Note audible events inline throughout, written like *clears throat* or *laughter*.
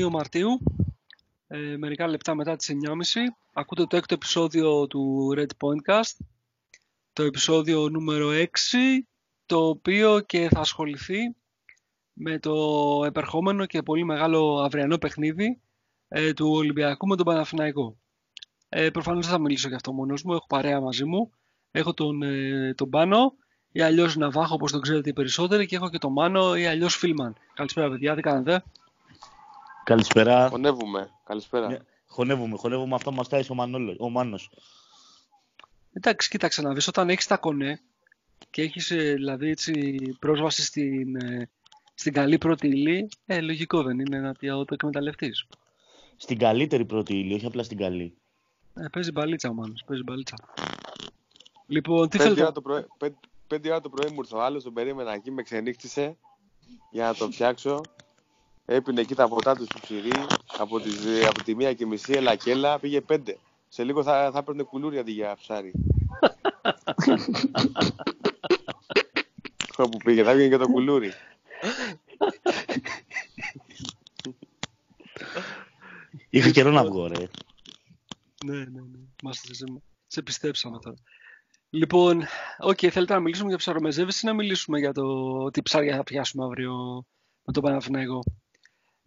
Δευτέρα, 2 Μαρτίου, ε, μερικά λεπτά μετά τις 9.30. Ακούτε το έκτο επεισόδιο του Red Pointcast, το επεισόδιο νούμερο 6, το οποίο και θα ασχοληθεί με το επερχόμενο και πολύ μεγάλο αυριανό παιχνίδι ε, του Ολυμπιακού με τον Παναθηναϊκό. Ε, προφανώς δεν θα μιλήσω για αυτό μόνος μου, έχω παρέα μαζί μου. Έχω τον, ε, τον Πάνο ή αλλιώς Ναβάχο, όπως τον ξέρετε οι περισσότεροι, και έχω και τον Μάνο ή αλλιώς Φίλμαν. Καλησπέρα, παιδιά, τι κάνετε; Καλησπέρα. Χωνεύουμε. Καλησπέρα. Ναι, χωνεύουμε, χωνεύουμε αυτό μας τάει ο, Μανόλος, ο Μάνος. Εντάξει, κοίταξε να δεις, όταν έχεις τα κονέ και έχεις ε, δηλαδή έτσι, πρόσβαση στην, ε, στην καλή πρώτη ύλη, ε, λογικό δεν είναι να το εκμεταλλευτείς. Στην καλύτερη πρώτη ύλη, όχι απλά στην καλή. Ε, παίζει μπαλίτσα ο Μάνος, παίζει μπαλίτσα. Λοιπόν, τι θέλετε; Το πρωί, πέντε ώρα το πρωί μου ήρθε ο άλλος, τον περίμενα εκεί, με ξενύχτησε για να το φτιάξω. Έπινε εκεί τα ποτά του στο ψυρί, από, τις, από τη μία και μισή, έλα και έλα, πήγε πέντε. Σε λίγο θα, θα έπαιρνε κουλούρια αντί για ψάρι. Όπου πήγε, θα βγαίνει και το κουλούρι. Είχα καιρό να βγω, ρε. Ναι, ναι, ναι. Μάστε, σε, σε πιστέψαμε τώρα. Λοιπόν, okay, θέλετε να μιλήσουμε για ψαρομεζεύηση ή να μιλήσουμε για το τι ψάρια θα πιάσουμε αύριο με τον Παναθηναϊκό;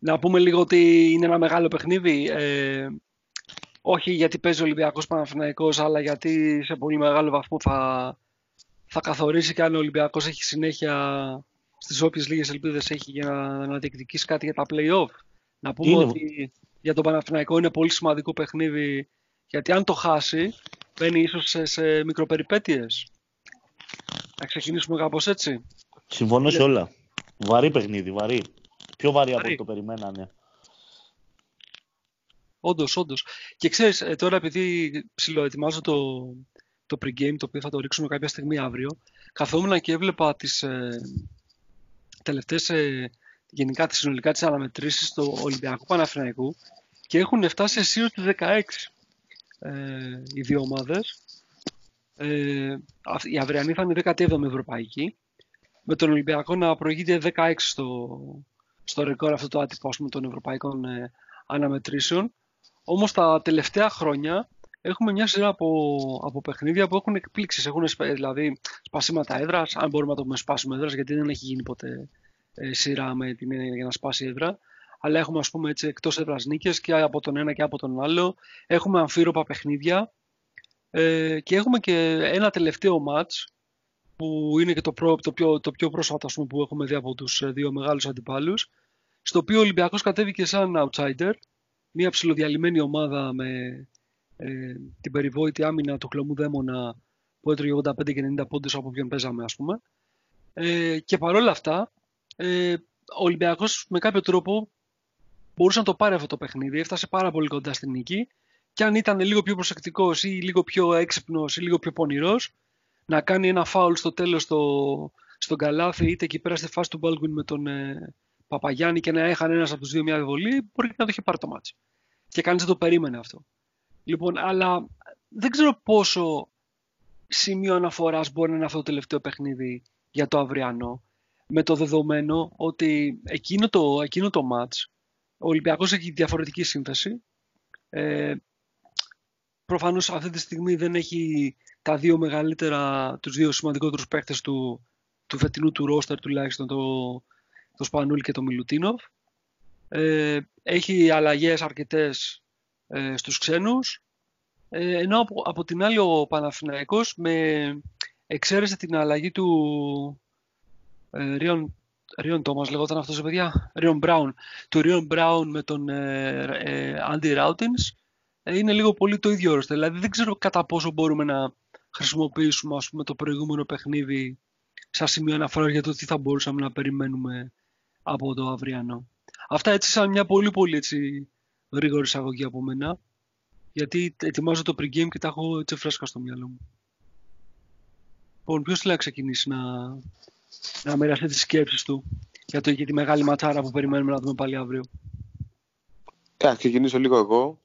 Να πούμε λίγο ότι είναι ένα μεγάλο παιχνίδι. Ε, όχι γιατί παίζει ο Ολυμπιακός Παναθηναϊκός, αλλά γιατί σε πολύ μεγάλο βαθμό θα, θα καθορίσει και αν ο Ολυμπιακός έχει συνέχεια στις όποιες λίγες ελπίδες έχει για να, να διεκδικήσει κάτι για τα play-off. Να πούμε ότι για τον Παναθηναϊκό είναι πολύ σημαντικό παιχνίδι γιατί αν το χάσει μπαίνει ίσως σε, σε μικροπεριπέτειες. Να ξεκινήσουμε κάπως έτσι. Συμφωνώ σε όλα. Βαρύ παιχνίδι, βαρύ. Πιο βαρύ, από ό,τι το περιμένανε. Όντως, όντως. Και ξέρεις, ε, τώρα επειδή ψιλοετοιμάζω το, το pre-game, το οποίο θα το ρίξουμε κάποια στιγμή αύριο, καθόμουν και έβλεπα τις ε, τελευταίες, ε, γενικά τις συνολικά τις αναμετρήσεις του Ολυμπιακού Παναφρυναϊκού και έχουν φτάσει εσύ του 16 ε, οι δύο ομάδες. Ε, η αυριανή θα είναι 17η Ευρωπαϊκή, με τον Ολυμπιακό να προηγείται 16 στο, στο ρεκόρ αυτό το άτυπο πούμε, των ευρωπαϊκών ε, αναμετρήσεων. Όμως τα τελευταία χρόνια έχουμε μια σειρά από, από παιχνίδια που έχουν εκπλήξεις. Έχουν δηλαδή σπασίματα έδρας, αν μπορούμε να το πούμε σπάσιμο έδρας, γιατί δεν έχει γίνει ποτέ ε, σειρά με την, για να σπάσει έδρα αλλά έχουμε ας πούμε έτσι εκτός έδρας νίκες και από τον ένα και από τον άλλο. Έχουμε αμφίροπα παιχνίδια ε, και έχουμε και ένα τελευταίο μάτς που είναι και το, προ, το, πιο, το πιο πρόσφατο πούμε, που έχουμε δει από τους ε, δύο μεγάλους αντιπάλους στο οποίο ο Ολυμπιακός κατέβηκε σαν outsider μια ψηλοδιαλυμένη ομάδα με ε, την περιβόητη άμυνα του κλωμού δαίμονα που έτρωγε 85 και 90 πόντους από ποιον παίζαμε ας πούμε ε, και παρόλα αυτά ε, ο Ολυμπιακός με κάποιο τρόπο μπορούσε να το πάρει αυτό το παιχνίδι. Έφτασε πάρα πολύ κοντά στην νίκη. Και αν ήταν λίγο πιο προσεκτικός ή λίγο πιο έξυπνος ή λίγο πιο πονηρός, να κάνει ένα φάουλ στο τέλος στο, στον καλάθι, είτε εκεί πέρα στη φάση του Baldwin με τον ε, Παπαγιάννη και να έχανε ένας από τους δύο μια βολή, μπορεί να το είχε πάρει το μάτσο. Και κανείς δεν το περίμενε αυτό. Λοιπόν, αλλά δεν ξέρω πόσο σημείο αναφοράς μπορεί να είναι αυτό το τελευταίο παιχνίδι για το αυριανό. Με το δεδομένο ότι εκείνο το, εκείνο το match ο Ολυμπιακός έχει διαφορετική σύνθεση. Ε, προφανώς αυτή τη στιγμή δεν έχει τα δύο μεγαλύτερα, τους δύο σημαντικότερους παίκτες του, του φετινού του ρόστερ τουλάχιστον, το, το Σπανούλη και το Μιλουτίνοφ. Ε, έχει αλλαγές αρκετές ε, στους ξένους. Ε, ενώ από, από την άλλη ο Παναθηναϊκός με εξαίρεσε την αλλαγή του ε, Ρίον Ρίον Τόμας λεγόταν αυτός, παιδιά. Ρίον Μπράουν. Του Ρίον Μπράουν με τον Άντι ε, Ράουτινς ε, είναι λίγο πολύ το ίδιο όρο. Δηλαδή δεν ξέρω κατά πόσο μπορούμε να χρησιμοποιήσουμε ας πούμε, το προηγούμενο παιχνίδι σαν σημείο αναφοράς για το τι θα μπορούσαμε να περιμένουμε από το αυριανό. Αυτά έτσι σαν μια πολύ πολύ έτσι, γρήγορη εισαγωγή από μένα. Γιατί ετοιμάζω το pre-game και τα έχω έτσι φρέσκα στο μυαλό μου. Λοιπόν, ποιος θέλει να ξεκινήσει να, να μοιραστεί τις σκέψεις του για, το, για τη μεγάλη ματσάρα που περιμένουμε να δούμε πάλι αύριο; Θα ξεκινήσω λίγο εγώ.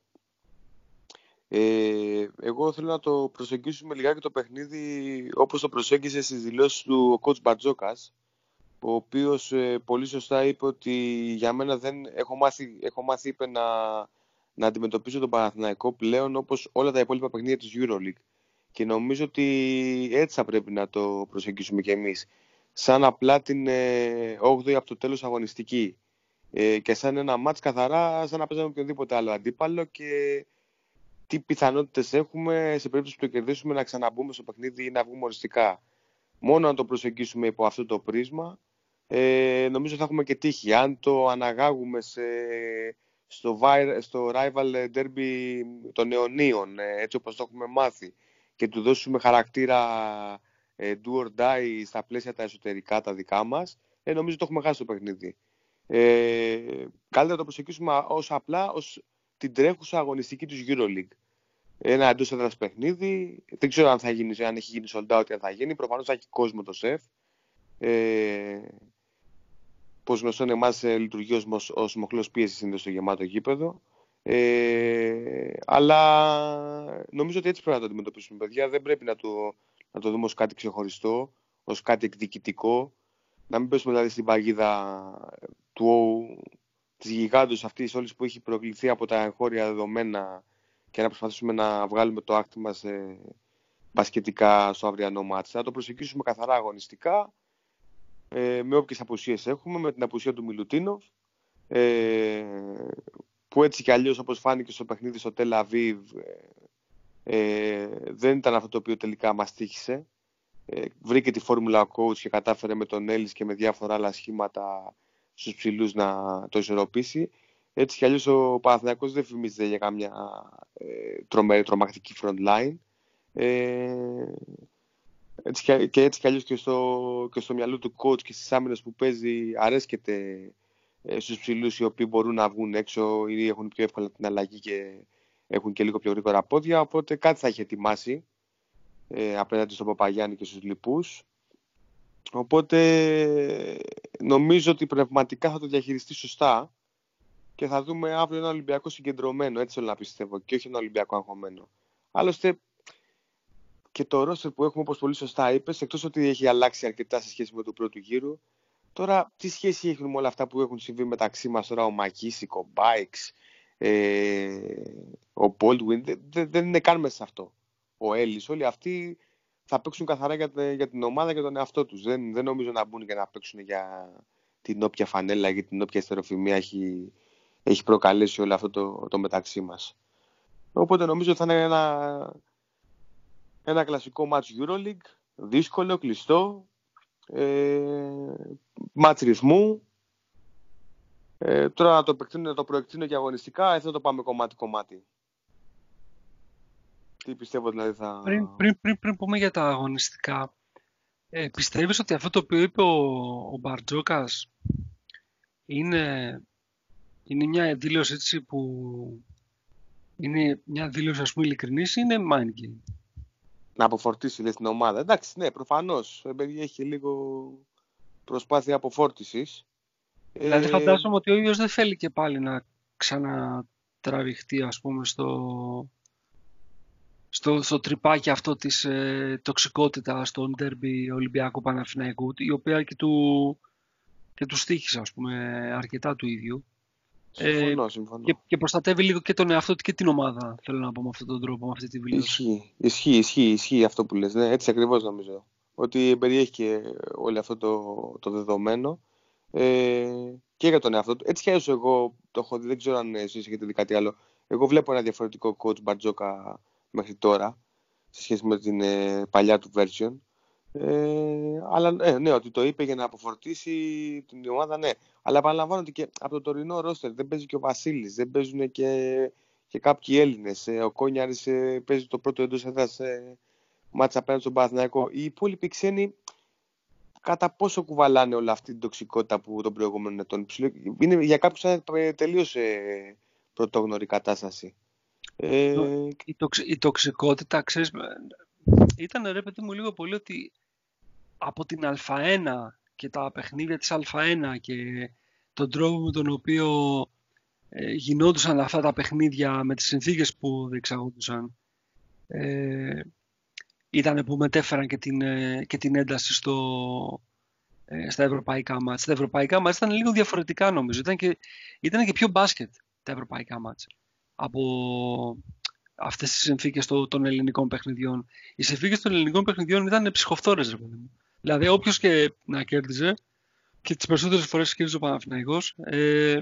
Ε, εγώ θέλω να το προσεγγίσουμε λιγάκι το παιχνίδι όπως το προσέγγισε στις δηλώσεις του ο coach Μπατζόκας ο οποίος ε, πολύ σωστά είπε ότι για μένα δεν έχω μάθει, έχω μάθει είπε, να, να αντιμετωπίζω τον Παναθηναϊκό πλέον όπως όλα τα υπόλοιπα παιχνίδια της EuroLeague. Και νομίζω ότι έτσι θα πρέπει να το προσεγγίσουμε κι εμείς. Σαν απλά την ε, 8η από το τέλος αγωνιστική. Ε, και σαν ένα μάτς καθαρά, σαν να παίζαμε οποιοδήποτε άλλο αντίπαλο και τι πιθανότητες έχουμε σε περίπτωση που το κερδίσουμε να ξαναμπούμε στο παιχνίδι ή να βγούμε οριστικά. Μόνο αν το προσεγγίσουμε υπό αυτό το πρίσμα, ε, νομίζω θα έχουμε και τύχη. Αν το αναγάγουμε σε, στο, στο rival derby των αιωνίων, ε, έτσι όπως το έχουμε μάθει, και του δώσουμε χαρακτήρα ε, do or die στα πλαίσια τα εσωτερικά τα δικά μας, ε, νομίζω το έχουμε χάσει το παιχνίδι. Ε, καλύτερα να το προσεγγίσουμε ως απλά ως την τρέχουσα αγωνιστική του EuroLeague. Ένα εντό έδρα παιχνίδι. Δεν ξέρω αν θα γίνει, αν έχει γίνει sold out ή αν θα γίνει. Προφανώς θα έχει κόσμο το σεφ. Ε, Πώς γνωστόν, εμάς ε, λειτουργεί ως μοχλός πίεσης συνήθως στο γεμάτο γήπεδο. Ε, αλλά νομίζω ότι έτσι πρέπει να το αντιμετωπίσουμε, παιδιά. Δεν πρέπει να το, να το δούμε ως κάτι ξεχωριστό, ως κάτι εκδικητικό. Να μην πέσουμε δηλαδή στην παγίδα του, της γιγάντος αυτής όλης που έχει προκληθεί από τα εγχώρια δεδομένα και να προσπαθήσουμε να βγάλουμε το άκτη μας ε, μπασκετικά στο αυριανό μάτς. Να το προσεγγίσουμε καθαρά αγωνιστικά, ε, με όποιες απουσίες έχουμε, με την απουσία του Μιλουτίνο, ε, που έτσι κι αλλιώς όπως φάνηκε στο παιχνίδι στο Τελ Αβίβ, ε, δεν ήταν αυτό το οποίο τελικά μας τύχησε. Ε, βρήκε τη φόρμουλα ο coach και κατάφερε με τον Έλλης και με διάφορα άλλα σχήματα στους ψηλούς να το ισορροπήσει. Έτσι κι αλλιώς ο Παναθηναϊκός δεν φημίζεται για κάμια ε, τρομερή, τρομακτική front line. Ε, έτσι και, και έτσι κι αλλιώς και στο, και στο μυαλό του coach και στις άμυνες που παίζει αρέσκεται ε, στους ψηλούς οι οποίοι μπορούν να βγουν έξω ή έχουν πιο εύκολα την αλλαγή και έχουν και λίγο πιο γρήγορα πόδια, οπότε κάτι θα έχει ετοιμάσει ε, απέναντι στον Παπαγιάννη και στους λοιπούς. Οπότε νομίζω ότι πνευματικά θα το διαχειριστεί σωστά και θα δούμε αύριο ένα Ολυμπιακό συγκεντρωμένο, έτσι θέλω να πιστεύω, και όχι ένα Ολυμπιακό αγχωμένο. Άλλωστε, και το ρόστερ που έχουμε, όπως πολύ σωστά είπες, εκτός ότι έχει αλλάξει αρκετά σε σχέση με το πρώτο γύρο, τώρα τι σχέση έχουν με όλα αυτά που έχουν συμβεί μεταξύ μας τώρα, ο Μακίσικ, ο Μπάιξ, ε, ο Baldwin, δεν, δεν είναι καν μέσα σε αυτό. Ο Έλλης, όλοι αυτοί θα παίξουν καθαρά για, για την ομάδα και τον εαυτό τους. Δεν, δεν νομίζω να μπουν για να παίξουν για την όποια φανέλα, για την όποια στεροφημία έχει, έχει προκαλέσει όλο αυτό το, το μεταξύ μας. Οπότε νομίζω θα είναι ένα, ένα κλασικό match Euroleague, δύσκολο, κλειστό, ε, match ρυθμού. Ε, τώρα να το, να το προεκτείνω και αγωνιστικά, έτσι θα το πάμε κομμάτι-κομμάτι. Τι πιστεύω δηλαδή θα... Πριν, πριν, πριν, πριν πούμε για τα αγωνιστικά, ε, πιστεύεις ότι αυτό το οποίο είπε ο, ο Μπαρτζόκας είναι είναι μια δήλωση έτσι που είναι μια δήλωση ας πούμε ειλικρινής είναι mind game. Να αποφορτήσει λέει, την ομάδα. Εντάξει, ναι, προφανώς. Έχει λίγο προσπάθεια αποφόρτισης. Δηλαδή ε... φαντάζομαι ότι ο ίδιος δεν θέλει και πάλι να ξανατραβηχτεί ας πούμε στο, στο, στο τρυπάκι αυτό της ε, τοξικότητας στον ντέρμπι Ολυμπιακού Παναθηναϊκού η οποία και του, και του στήχησε ας πούμε αρκετά του ίδιου. Συμφωνώ, ε, συμφωνώ. Και, και προστατεύει λίγο και τον εαυτό του και την ομάδα, θέλω να πω με αυτόν τον τρόπο, με αυτή τη βιλίωση. Ισχύει, ισχύει, ισχύει, ισχύει αυτό που λες. Ναι, έτσι ακριβώς νομίζω. Ότι περιέχει και όλο αυτό το, το δεδομένο ε, και για τον εαυτό του. Έτσι κι εγώ το έχω δει, δεν ξέρω αν εσείς έχετε δει κάτι άλλο. Εγώ βλέπω ένα διαφορετικό coach Μπαρτζόκα μέχρι τώρα σε σχέση με την ε, παλιά του version. Ε, αλλά ε, ναι, ότι το είπε για να αποφορτήσει την ομάδα, ναι. Αλλά επαναλαμβάνω ότι και από το τωρινό ρόστερ δεν παίζει και ο Βασίλης, δεν παίζουν και, και κάποιοι Έλληνες. Ε, ο Κόνιαρης ε, παίζει το πρώτο εντός έδρας ε, μάτσα απέναντι στον Παναθηναϊκό. Οι υπόλοιποι ξένοι κατά πόσο κουβαλάνε όλη αυτή την τοξικότητα που τον προηγούμενο ετών; Είναι για κάποιους ε, τελείως ε, πρωτόγνωρη κατάσταση. Ε, η, η τοξικότητα, ξέρεις, ήταν ρε παιδί μου λίγο πολύ ότι από την Α1 και τα παιχνίδια της Α1 και τον τρόπο με τον οποίο ε, γινόντουσαν αυτά τα παιχνίδια με τις συνθήκες που διεξαγόντουσαν ε, ήταν που μετέφεραν και την, ε, και την ένταση στο, ε, στα ευρωπαϊκά μάτς. Τα ευρωπαϊκά μάτς ήταν λίγο διαφορετικά νομίζω. Ήταν και, ήταν και πιο μπάσκετ τα ευρωπαϊκά μάτς από αυτές τις συνθήκες των ελληνικών παιχνιδιών. Οι συνθήκες των ελληνικών παιχνιδιών ήταν ψυχοφθόρες, ρε παιδί μου. Δηλαδή, όποιος και να κέρδιζε, και τις περισσότερες φορές κέρδιζε ο Παναθηναϊκός, ε,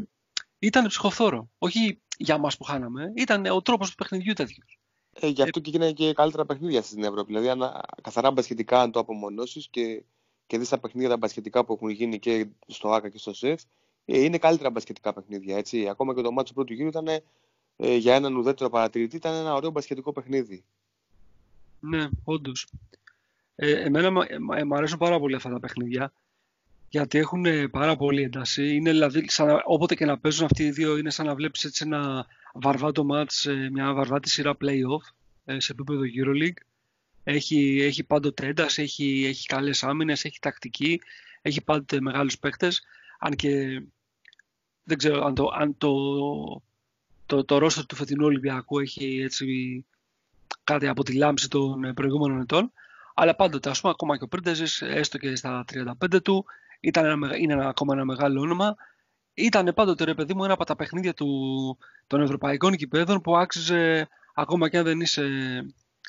ήταν ψυχοφθόρο. Όχι για μας που χάναμε, ήταν ο τρόπος του παιχνιδιού τέτοιος. Ε, γι' αυτό και γίνανε και καλύτερα παιχνίδια στην Ευρώπη. Δηλαδή, αν, καθαρά μπασχετικά, αν το απομονώσεις και, και δεις τα παιχνίδια τα μπασχετικά που έχουν γίνει και στο ΑΚΑ και στο ΣΕΦ, ε, είναι καλύτερα μπασχετικά παιχνίδια. Έτσι. Ακόμα και το μάτσο του πρώτου γύρου ήταν ε, για έναν ουδέτερο παρατηρητή, ήταν ένα ωραίο μπασχετικό παιχνίδι. Ναι, όντως. Ε, εμένα ε, μου αρέσουν πάρα πολύ αυτά τα παιχνίδια γιατί έχουν πάρα πολύ ένταση. Είναι δηλαδή, σαν, όποτε και να παίζουν αυτοί οι δύο, είναι σαν να βλέπεις έτσι ένα βαρβάτο μάτς, μια βαρβάτη σειρά play-off ε, σε επίπεδο EuroLeague. Έχει, έχει πάντοτε ένταση, έχει, έχει καλές άμυνες, έχει τακτική, έχει πάντοτε μεγάλους παίκτες. Αν και δεν ξέρω αν το, αν το, το, το ρόστο του φετινού Ολυμπιακού έχει έτσι κάτι από τη λάμψη των προηγούμενων ετών. Αλλά πάντοτε, ας πούμε, ακόμα και ο Πρίντεζης, έστω και στα 35 του, ήταν ένα, είναι ένα, ακόμα ένα μεγάλο όνομα. Ήταν πάντοτε, ρε παιδί μου, ένα από τα παιχνίδια του, των ευρωπαϊκών κυπέδων που άξιζε, ακόμα και αν δεν είσαι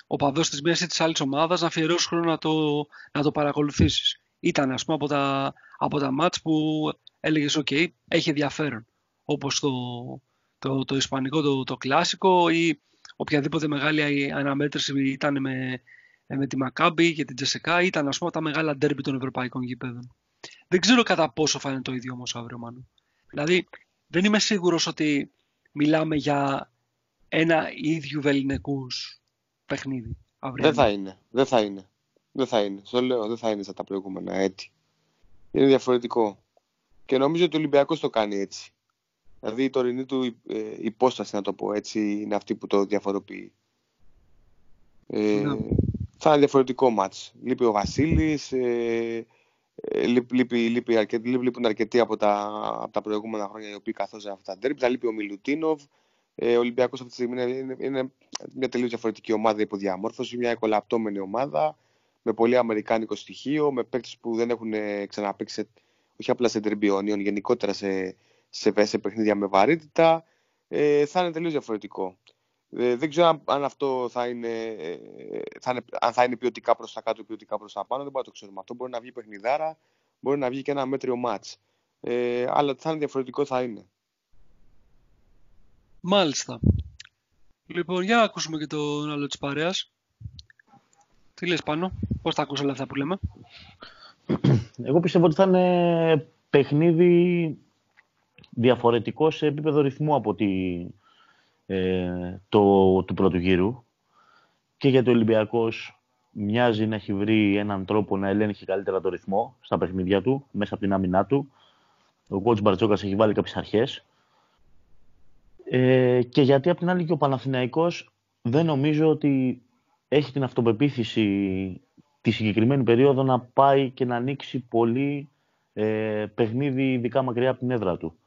ο παδός της μία ή της άλλης ομάδας, να αφιερώσεις χρόνο να το, να το παρακολουθήσεις. Ήταν, ας πούμε, από τα, από τα μάτς που έλεγες: OK, έχει ενδιαφέρον. Όπως το, το, το Ισπανικό, το, το κλασικό ή οποιαδήποτε μεγάλη αναμέτρηση ήταν με, με τη Μακάμπη και την Τζεσεκά ήταν ας πούμε τα μεγάλα ντέρμπι των ευρωπαϊκών γήπεδων. Δεν ξέρω κατά πόσο θα είναι το ίδιο όμως αύριο Μάνου. Δηλαδή δεν είμαι σίγουρος ότι μιλάμε για ένα ίδιο βεληνικούς παιχνίδι αύριο. Δεν θα είναι. Δεν θα είναι. Δεν θα είναι. Στο λέω, δεν θα είναι σαν τα προηγούμενα έτη. Είναι διαφορετικό. Και νομίζω ότι ο Ολυμπιακός το κάνει έτσι. Δηλαδή η τωρινή του ε, υπόσταση, να το πω έτσι, είναι αυτή που το διαφοροποιεί. Ε, ναι. Θα είναι διαφορετικό μάτς. Λείπει ο Βασίλης, ε, ε λείπει, λείπει, αρκετή, λείπουν αρκετοί από τα, από τα προηγούμενα χρόνια οι οποίοι καθόζαν αυτά τα ντέρμπι. Θα λείπει ο Μιλουτίνοβ. Ε, ο Ολυμπιακός αυτή τη στιγμή είναι, είναι μια τελείως διαφορετική ομάδα υποδιαμόρφωση, μια εκολαπτώμενη ομάδα με πολύ αμερικάνικο στοιχείο, με παίκτες που δεν έχουν ξαναπέξει όχι απλά σε τερμπιόνιον, γενικότερα σε, σε, σε παιχνίδια με βαρύτητα, ε, θα είναι τελείως διαφορετικό. Ε, δεν ξέρω αν, αυτό θα είναι, ε, θα είναι, αν θα είναι ποιοτικά προς τα κάτω ή ποιοτικά προς τα πάνω, δεν μπορούμε να το ξέρουμε. Αυτό μπορεί να βγει παιχνιδάρα, μπορεί να βγει και ένα μέτριο μάτς. Ε, αλλά θα είναι διαφορετικό θα είναι. Μάλιστα. Λοιπόν, για να ακούσουμε και τον άλλο της παρέας. Τι λες πάνω, πώς θα ακούσω όλα αυτά που λέμε; Εγώ πιστεύω ότι θα είναι παιχνίδι διαφορετικό σε επίπεδο ρυθμού από τη, ε, το, του πρώτου γύρου. Και γιατί ο Ολυμπιακός μοιάζει να έχει βρει έναν τρόπο να ελέγχει καλύτερα το ρυθμό στα παιχνίδια του, μέσα από την άμυνά του. Ο κότς Μπαρτζόκας έχει βάλει κάποιες αρχές. Ε, και γιατί απ' την άλλη και ο Παναθηναϊκός δεν νομίζω ότι έχει την αυτοπεποίθηση τη συγκεκριμένη περίοδο να πάει και να ανοίξει πολύ ε, παιχνίδι ειδικά μακριά από την έδρα του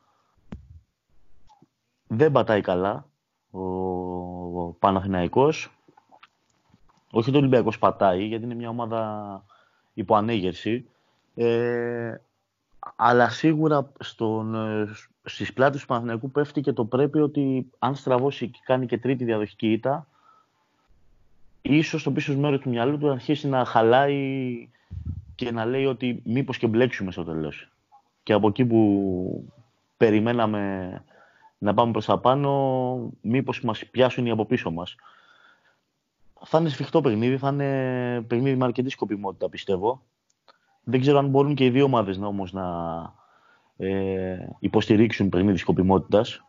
δεν πατάει καλά ο, ο Παναθηναϊκός. Όχι το Ολυμπιακός πατάει, γιατί είναι μια ομάδα υπό ανέγερση. Ε, αλλά σίγουρα στον, στις πλάτες του Παναθηναϊκού πέφτει και το πρέπει ότι αν στραβώσει και κάνει και τρίτη διαδοχική ήττα, ίσως στο πίσω μέρος του μυαλού του αρχίσει να χαλάει και να λέει ότι μήπως και μπλέξουμε στο τέλος. Και από εκεί που περιμέναμε να πάμε προς τα πάνω, μήπως μας πιάσουν οι από πίσω μας. Θα είναι σφιχτό παιχνίδι, θα είναι παιχνίδι με αρκετή σκοπιμότητα, πιστεύω. Δεν ξέρω αν μπορούν και οι δύο ομάδες να, όμως να ε, υποστηρίξουν παιχνίδι σκοπιμότητας.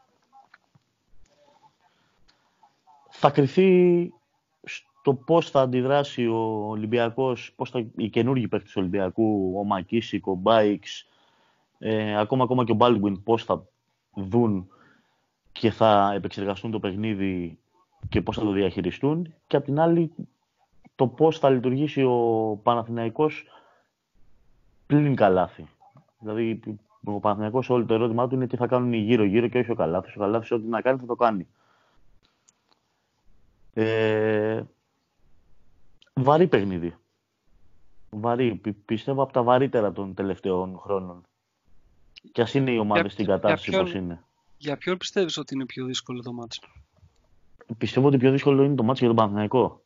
Θα κρυθεί στο πώς θα αντιδράσει ο Ολυμπιακός, πώς θα, οι καινούργοι παίκτες του Ολυμπιακού, ο Μακίσικ, ο Μπάιξ, ε, ακόμα, ακόμα και ο Μπάλγουιν, πώς θα δουν και θα επεξεργαστούν το παιχνίδι και πώς θα το διαχειριστούν και απ' την άλλη το πώς θα λειτουργήσει ο Παναθηναϊκός πλην καλάθι. Δηλαδή ο Παναθηναϊκός όλο το ερώτημά του είναι τι θα κάνουν γύρω-γύρω και όχι ο καλάθις. Ο καλάθις ό,τι να κάνει θα το κάνει. Ε, βαρύ παιχνίδι. βαρύ. Πιστεύω από τα βαρύτερα των τελευταίων χρόνων. Κι ας είναι οι ομάδες στην κατάσταση πώς είναι. Για ποιον πιστεύεις ότι είναι πιο δύσκολο το μάτς; Πιστεύω ότι πιο δύσκολο είναι το μάτς για τον Παναθηναϊκό.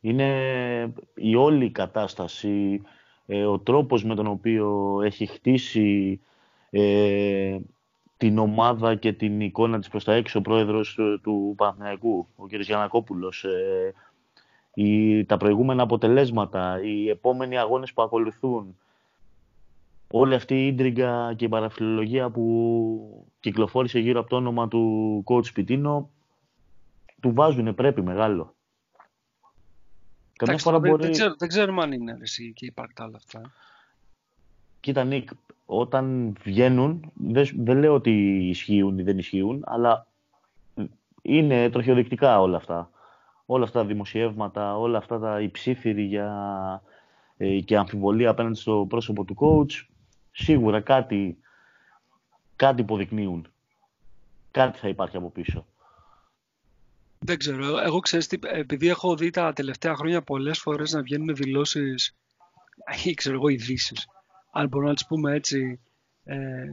Είναι η όλη κατάσταση, ε, ο τρόπος με τον οποίο έχει χτίσει ε, την ομάδα και την εικόνα της προς τα έξω ο πρόεδρος του Παναθηναϊκού, ο κ. Γιανακόπουλος, ε, η, τα προηγούμενα αποτελέσματα, οι επόμενοι αγώνες που ακολουθούν, όλη αυτή η ίντριγκα και η παραφιλολογία που κυκλοφόρησε γύρω από το όνομα του coach Πιτίνο, του βάζουν πρέπει μεγάλο. Καμιά φορά μπορεί... δεν, ξέρω, δεν ξέρουμε αν είναι εσύ και υπάρκτα όλα αυτά. Κοίτα Νίκ, όταν βγαίνουν, δεν, δεν λέω ότι ισχύουν ή δεν ισχύουν, αλλά είναι τροχιοδεικτικά όλα αυτά. Όλα αυτά τα δημοσιεύματα, όλα αυτά τα υψήφιροι για, ε, και αμφιβολία απέναντι στο πρόσωπο του coach, σίγουρα κάτι, κάτι υποδεικνύουν. Κάτι θα υπάρχει από πίσω. Δεν ξέρω. Εγώ ξέρω, επειδή έχω δει τα τελευταία χρόνια πολλές φορές να βγαίνουν δηλώσεις *laughs* ή ξέρω εγώ ειδήσεις αν μπορούμε να τις πούμε έτσι, ε,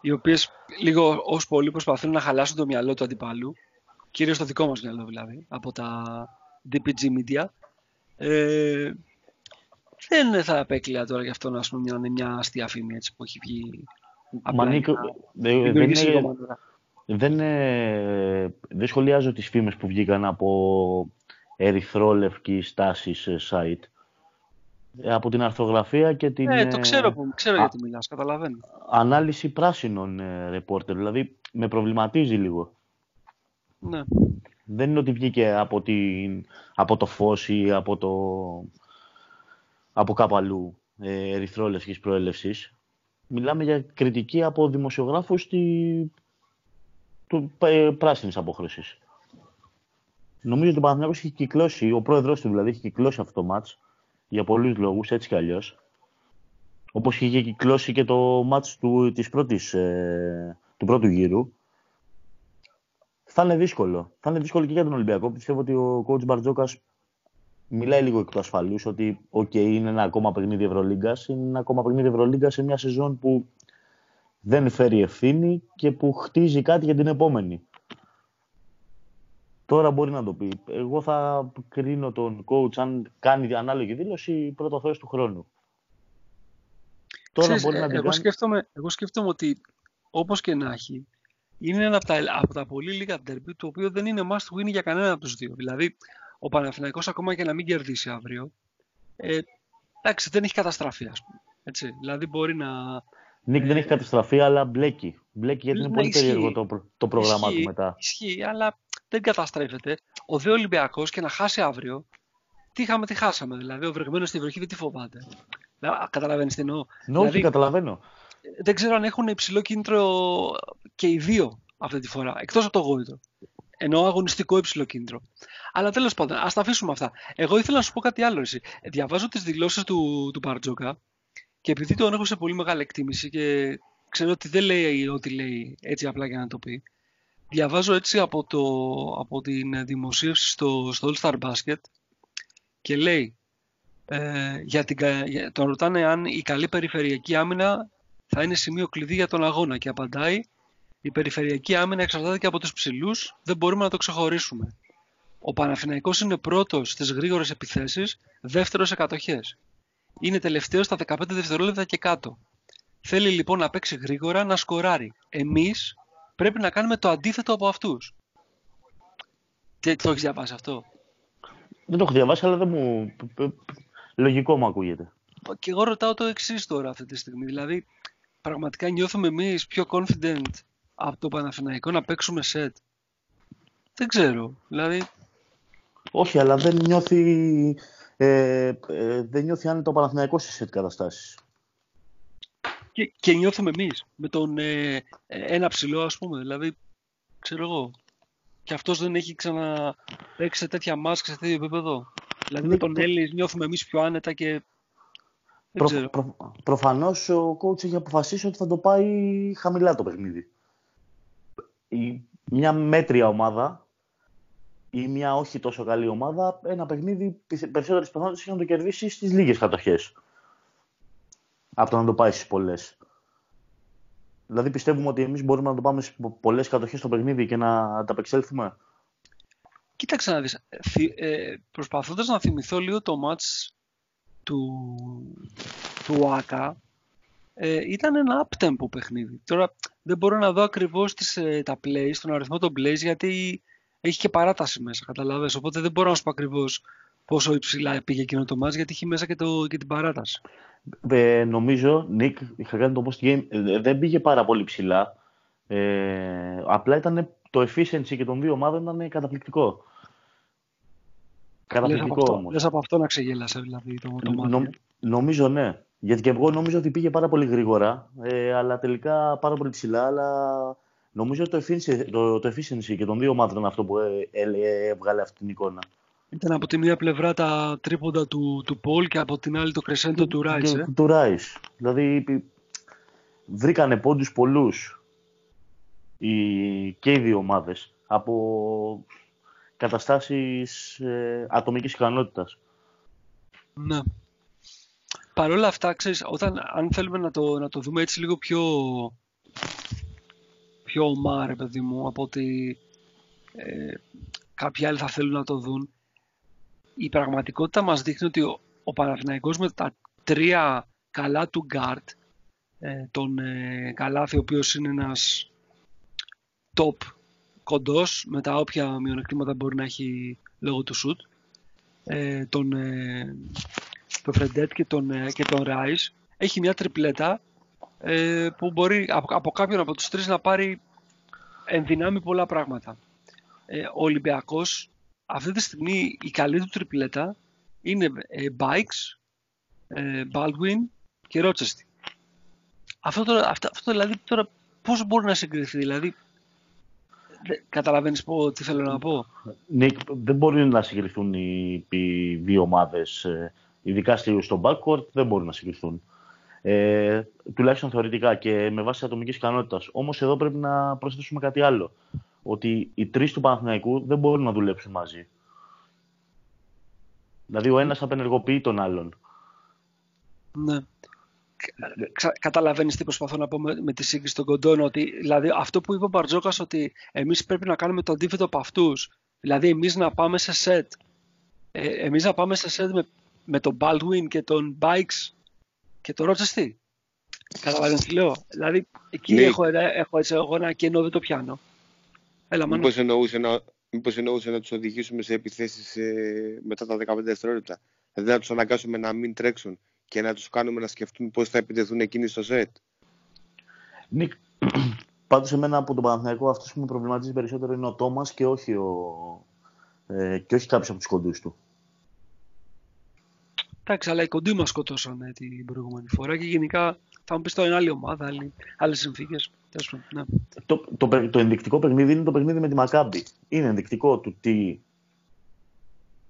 οι οποίες λίγο ως πολύ προσπαθούν να χαλάσουν το μυαλό του αντιπάλου, κυρίως το δικό μας μυαλό δηλαδή, από τα DPG Media. Ε, δεν θα απέκλεια τώρα γι' αυτό να πούμε μια, μια αστεία φήμη έτσι, που έχει βγει. Μανίκο, δεν, είναι, δεν, δεν σχολιάζω τις φήμες που βγήκαν από ερυθρόλευκη στάση σε site. Ε, από την αρθογραφία και την... Ναι, το ξέρω, που, ξέρω γιατί μιλάς, καταλαβαίνω. Ανάλυση πράσινων ε, ρεπόρτερ, δηλαδή με προβληματίζει λίγο. Ναι. Δεν είναι ότι βγήκε από, την, από το φως ή από, το, από κάπου αλλού ε, ερυθρόλευκης προέλευσης. Μιλάμε για κριτική από δημοσιογράφους τη, του ε, πράσινης αποχρώσης. Νομίζω ότι ο Παναθηναϊκός έχει κυκλώσει, ο πρόεδρος του δηλαδή έχει κυκλώσει αυτό το μάτς για πολλούς λόγους, έτσι κι αλλιώς. Όπως είχε κυκλώσει και το μάτς του, της πρώτης, ε, του πρώτου γύρου. Θα είναι δύσκολο. Θα είναι δύσκολο και για τον Ολυμπιακό. Πιστεύω ότι ο coach Μπαρτζόκας μιλάει λίγο εκ του ασφαλούς ότι okay, είναι ένα ακόμα παιχνίδι Ευρωλίγκας. Είναι ένα ακόμα παιχνίδι Ευρωλίγκας σε μια σεζόν που δεν φέρει ευθύνη και που χτίζει κάτι για την επόμενη. Τώρα μπορεί να το πει. Εγώ θα κρίνω τον coach αν κάνει ανάλογη δήλωση πρώτο θέση του χρόνου. Τώρα Ξέρεις, μπορεί να εγώ, σκέφτομαι, εγώ σκέφτομαι ότι όπως και να έχει, είναι ένα από τα, από τα πολύ λίγα τερμπή το οποίο δεν είναι must win για κανένα από τους δύο. Δηλαδή, ο Παναθηναϊκός ακόμα και να μην κερδίσει αύριο, ε, εντάξει, δεν έχει καταστραφεί, ας πούμε. Έτσι, δηλαδή μπορεί να... Νίκ ε, δεν έχει καταστραφεί, αλλά μπλέκει. Μπλέκει γιατί είναι ναι, πολύ περίεργο το, το πρόγραμμά του μετά. Ισχύει, αλλά δεν καταστρέφεται. Ο δε Ολυμπιακός και να χάσει αύριο, τι είχαμε, τι χάσαμε. Δηλαδή, ο βρεγμένος στη βροχή δεν τη φοβάται. Καταλαβαίνεις τι εννοώ. Ναι, δηλαδή, καταλαβαίνω. Δεν ξέρω αν έχουν υψηλό κίνητρο και οι δύο αυτή τη φορά. Εκτός από το γόητο. Εννοώ αγωνιστικό υψηλό κίνητρο. Αλλά τέλος πάντων, ας τα αφήσουμε αυτά. Εγώ ήθελα να σου πω κάτι άλλο. Εσύ. Διαβάζω τις δηλώσεις του, του Μπαρτζόκα και επειδή τον έχω σε πολύ μεγάλη εκτίμηση και ξέρω ότι δεν λέει ό,τι λέει έτσι απλά για να το πει, διαβάζω έτσι από, το, από την δημοσίευση στο, στο All Star Basket και λέει ε, για την, για, τον ρωτάνε αν η καλή περιφερειακή άμυνα θα είναι σημείο κλειδί για τον αγώνα και απαντάει η περιφερειακή άμυνα εξαρτάται και από τους ψηλούς, δεν μπορούμε να το ξεχωρίσουμε. Ο Παναθηναϊκός είναι πρώτος στις γρήγορες επιθέσεις, δεύτερος σε κατοχές. Είναι τελευταίος στα 15 δευτερόλεπτα και κάτω. Θέλει λοιπόν να παίξει γρήγορα, να σκοράρει. Εμείς πρέπει να κάνουμε το αντίθετο από αυτούς. Τι το έχεις διαβάσει αυτό; Δεν το έχω διαβάσει, αλλά δεν μου... Λογικό μου ακούγεται. Και εγώ ρωτάω το εξής τώρα αυτή τη στιγμή. Δηλαδή, πραγματικά νιώθουμε εμείς πιο confident από το Παναθηναϊκό να παίξουμε set. Δεν ξέρω. Δηλαδή... Όχι, αλλά δεν νιώθει, ε, ε, δεν νιώθει αν το Παναθηναϊκός σε set καταστάσεις και, και νιώθουμε εμείς με τον ε, ένα ψηλό, ας πούμε. Δηλαδή, ξέρω εγώ. Και αυτός δεν έχει ξαναπέξει σε τέτοια μάσκα σε τέτοιο επίπεδο. Δηλαδή, με τον Έλλης νιώθουμε εμείς πιο άνετα και. Προ, προ, Προφανώς ο coach έχει αποφασίσει ότι θα το πάει χαμηλά το παιχνίδι. Η, μια μέτρια ομάδα ή μια όχι τόσο καλή ομάδα, ένα παιχνίδι περισσότερες πιθανότητες έχει να το κερδίσεις στις λίγες κατοχές. Από το να το πάει στις πολλές. Δηλαδή πιστεύουμε ότι εμείς μπορούμε να το πάμε σε πολλές κατοχές στο παιχνίδι και να ανταπεξέλθουμε; Κοίταξε να δεις. Ε, προσπαθώντας να θυμηθώ λίγο το μάτς του, του ΆΚΑ, ε, ήταν ένα up-tempo παιχνίδι. Τώρα δεν μπορώ να δω ακριβώς τις, ε, τα plays, τον αριθμό των plays, γιατί έχει και παράταση μέσα, καταλαβες. Οπότε δεν μπορώ να σου πω ακριβώς πόσο υψηλά πήγε εκείνο το μάτς, γιατί έχει μέσα και, το, και την παράταση. Ε, νομίζω, Νίκ, είχα κάνει το post game, ε, δεν πήγε πάρα πολύ ψηλά. Ε, απλά ήταν το efficiency και των δύο ομάδων ήταν καταπληκτικό. Καταπληκτικό όμως. Λες από αυτό να ξεγέλασε δηλαδή το, το μάτι. νομίζω ναι. Γιατί και εγώ νομίζω ότι πήγε πάρα πολύ γρήγορα, ε, αλλά τελικά πάρα πολύ ψηλά. Αλλά νομίζω ότι το efficiency, το, το efficiency και των δύο ομάδων είναι αυτό που ε, ε, έβγαλε αυτή την εικόνα. Ήταν από τη μία πλευρά τα τρίποντα του, του Πολ και από την άλλη το κρεσέντο του Ράις. Ε. Του Ράις. Δηλαδή βρήκανε πόντους πολλούς οι, και οι δύο ομάδες από καταστάσεις ε, ατομικής ικανότητας. Ναι. Παρ' όλα αυτά, ξέρεις, όταν, αν θέλουμε να το, να το δούμε έτσι λίγο πιο, πιο ωμά, παιδί μου, από ότι ε, κάποιοι άλλοι θα θέλουν να το δουν, η πραγματικότητα μας δείχνει ότι ο, ο Παναθηναϊκός με τα τρία καλά του γκάρτ, ε, τον ε, Καλάθη, ο οποίος είναι ένας top κοντός, με τα όποια μειονεκτήματα μπορεί να έχει λόγω του σουτ, ε, τον, ε, τον Φρεντέτ και τον, ε, και τον Ράις, έχει μια τριπλέτα ε, που μπορεί από, από κάποιον από τους τρεις να πάρει ενδυνάμει πολλά πράγματα. Ε, ο Ολυμπιακός αυτή τη στιγμή η καλή του τριπλέτα είναι ε, Bikes, ε, Baldwin και Rochester. Αυτό, τώρα, αυτό, αυτό δηλαδή τώρα πώς μπορεί να συγκριθεί, δηλαδή Καταλαβαίνεις πω, τι θέλω να πω; Νίκ, δεν μπορεί να συγκριθούν οι, οι δύο ομάδες, ε, ειδικά στο backcourt, δεν μπορούν να συγκριθούν. Ε, τουλάχιστον θεωρητικά και με βάση ατομικής ικανότητας. Όμως εδώ πρέπει να προσθέσουμε κάτι άλλο. Ότι οι τρεις του Παναθηναϊκού δεν μπορούν να δουλέψουν μαζί. Δηλαδή ο ένας απενεργοποιεί τον άλλον. Ναι. Καταλαβαίνεις τι προσπαθώ να πω με, με τη σύγκριση των κοντών. Ότι, δηλαδή αυτό που είπε ο Μπαρτζόκας, ότι εμείς πρέπει να κάνουμε το αντίθετο από αυτούς. Δηλαδή εμείς να πάμε σε σετ. Ε, εμείς να πάμε σε σετ με, με τον Baldwin και τον Bikes και τον Rochester. Καταλαβαίνετε τι λέω; Δηλαδή εκεί ναι. έχω, έχω έτσι, εγώ ένα κενό, δεν το πιάνω. Έλα, Μήπως εννοούσε να, μήπως εννοούσε να τους οδηγήσουμε σε επιθέσεις ε, μετά τα 15 δευτερόλεπτα. Δηλαδή να τους αναγκάσουμε να μην τρέξουν και να τους κάνουμε να σκεφτούν πώς θα επιτεθούν εκείνοι στο σετ. Νίκ, *clears throat* πάντως εμένα από τον Παναθηναϊκό αυτός που με προβληματίζει περισσότερο είναι ο Τόμας και όχι, ο, ε, και όχι κάποιος από τους κοντούς του. Εντάξει, αλλά οι κοντοί μας σκοτώσαν την προηγούμενη φορά και γενικά θα μου πεις τώρα είναι άλλη ομάδα, άλλη, άλλες συνθήκες. Ναι. Το, το, το ενδεικτικό παιχνίδι είναι το παιχνίδι με τη Μακάμπη. Είναι ενδεικτικό του τι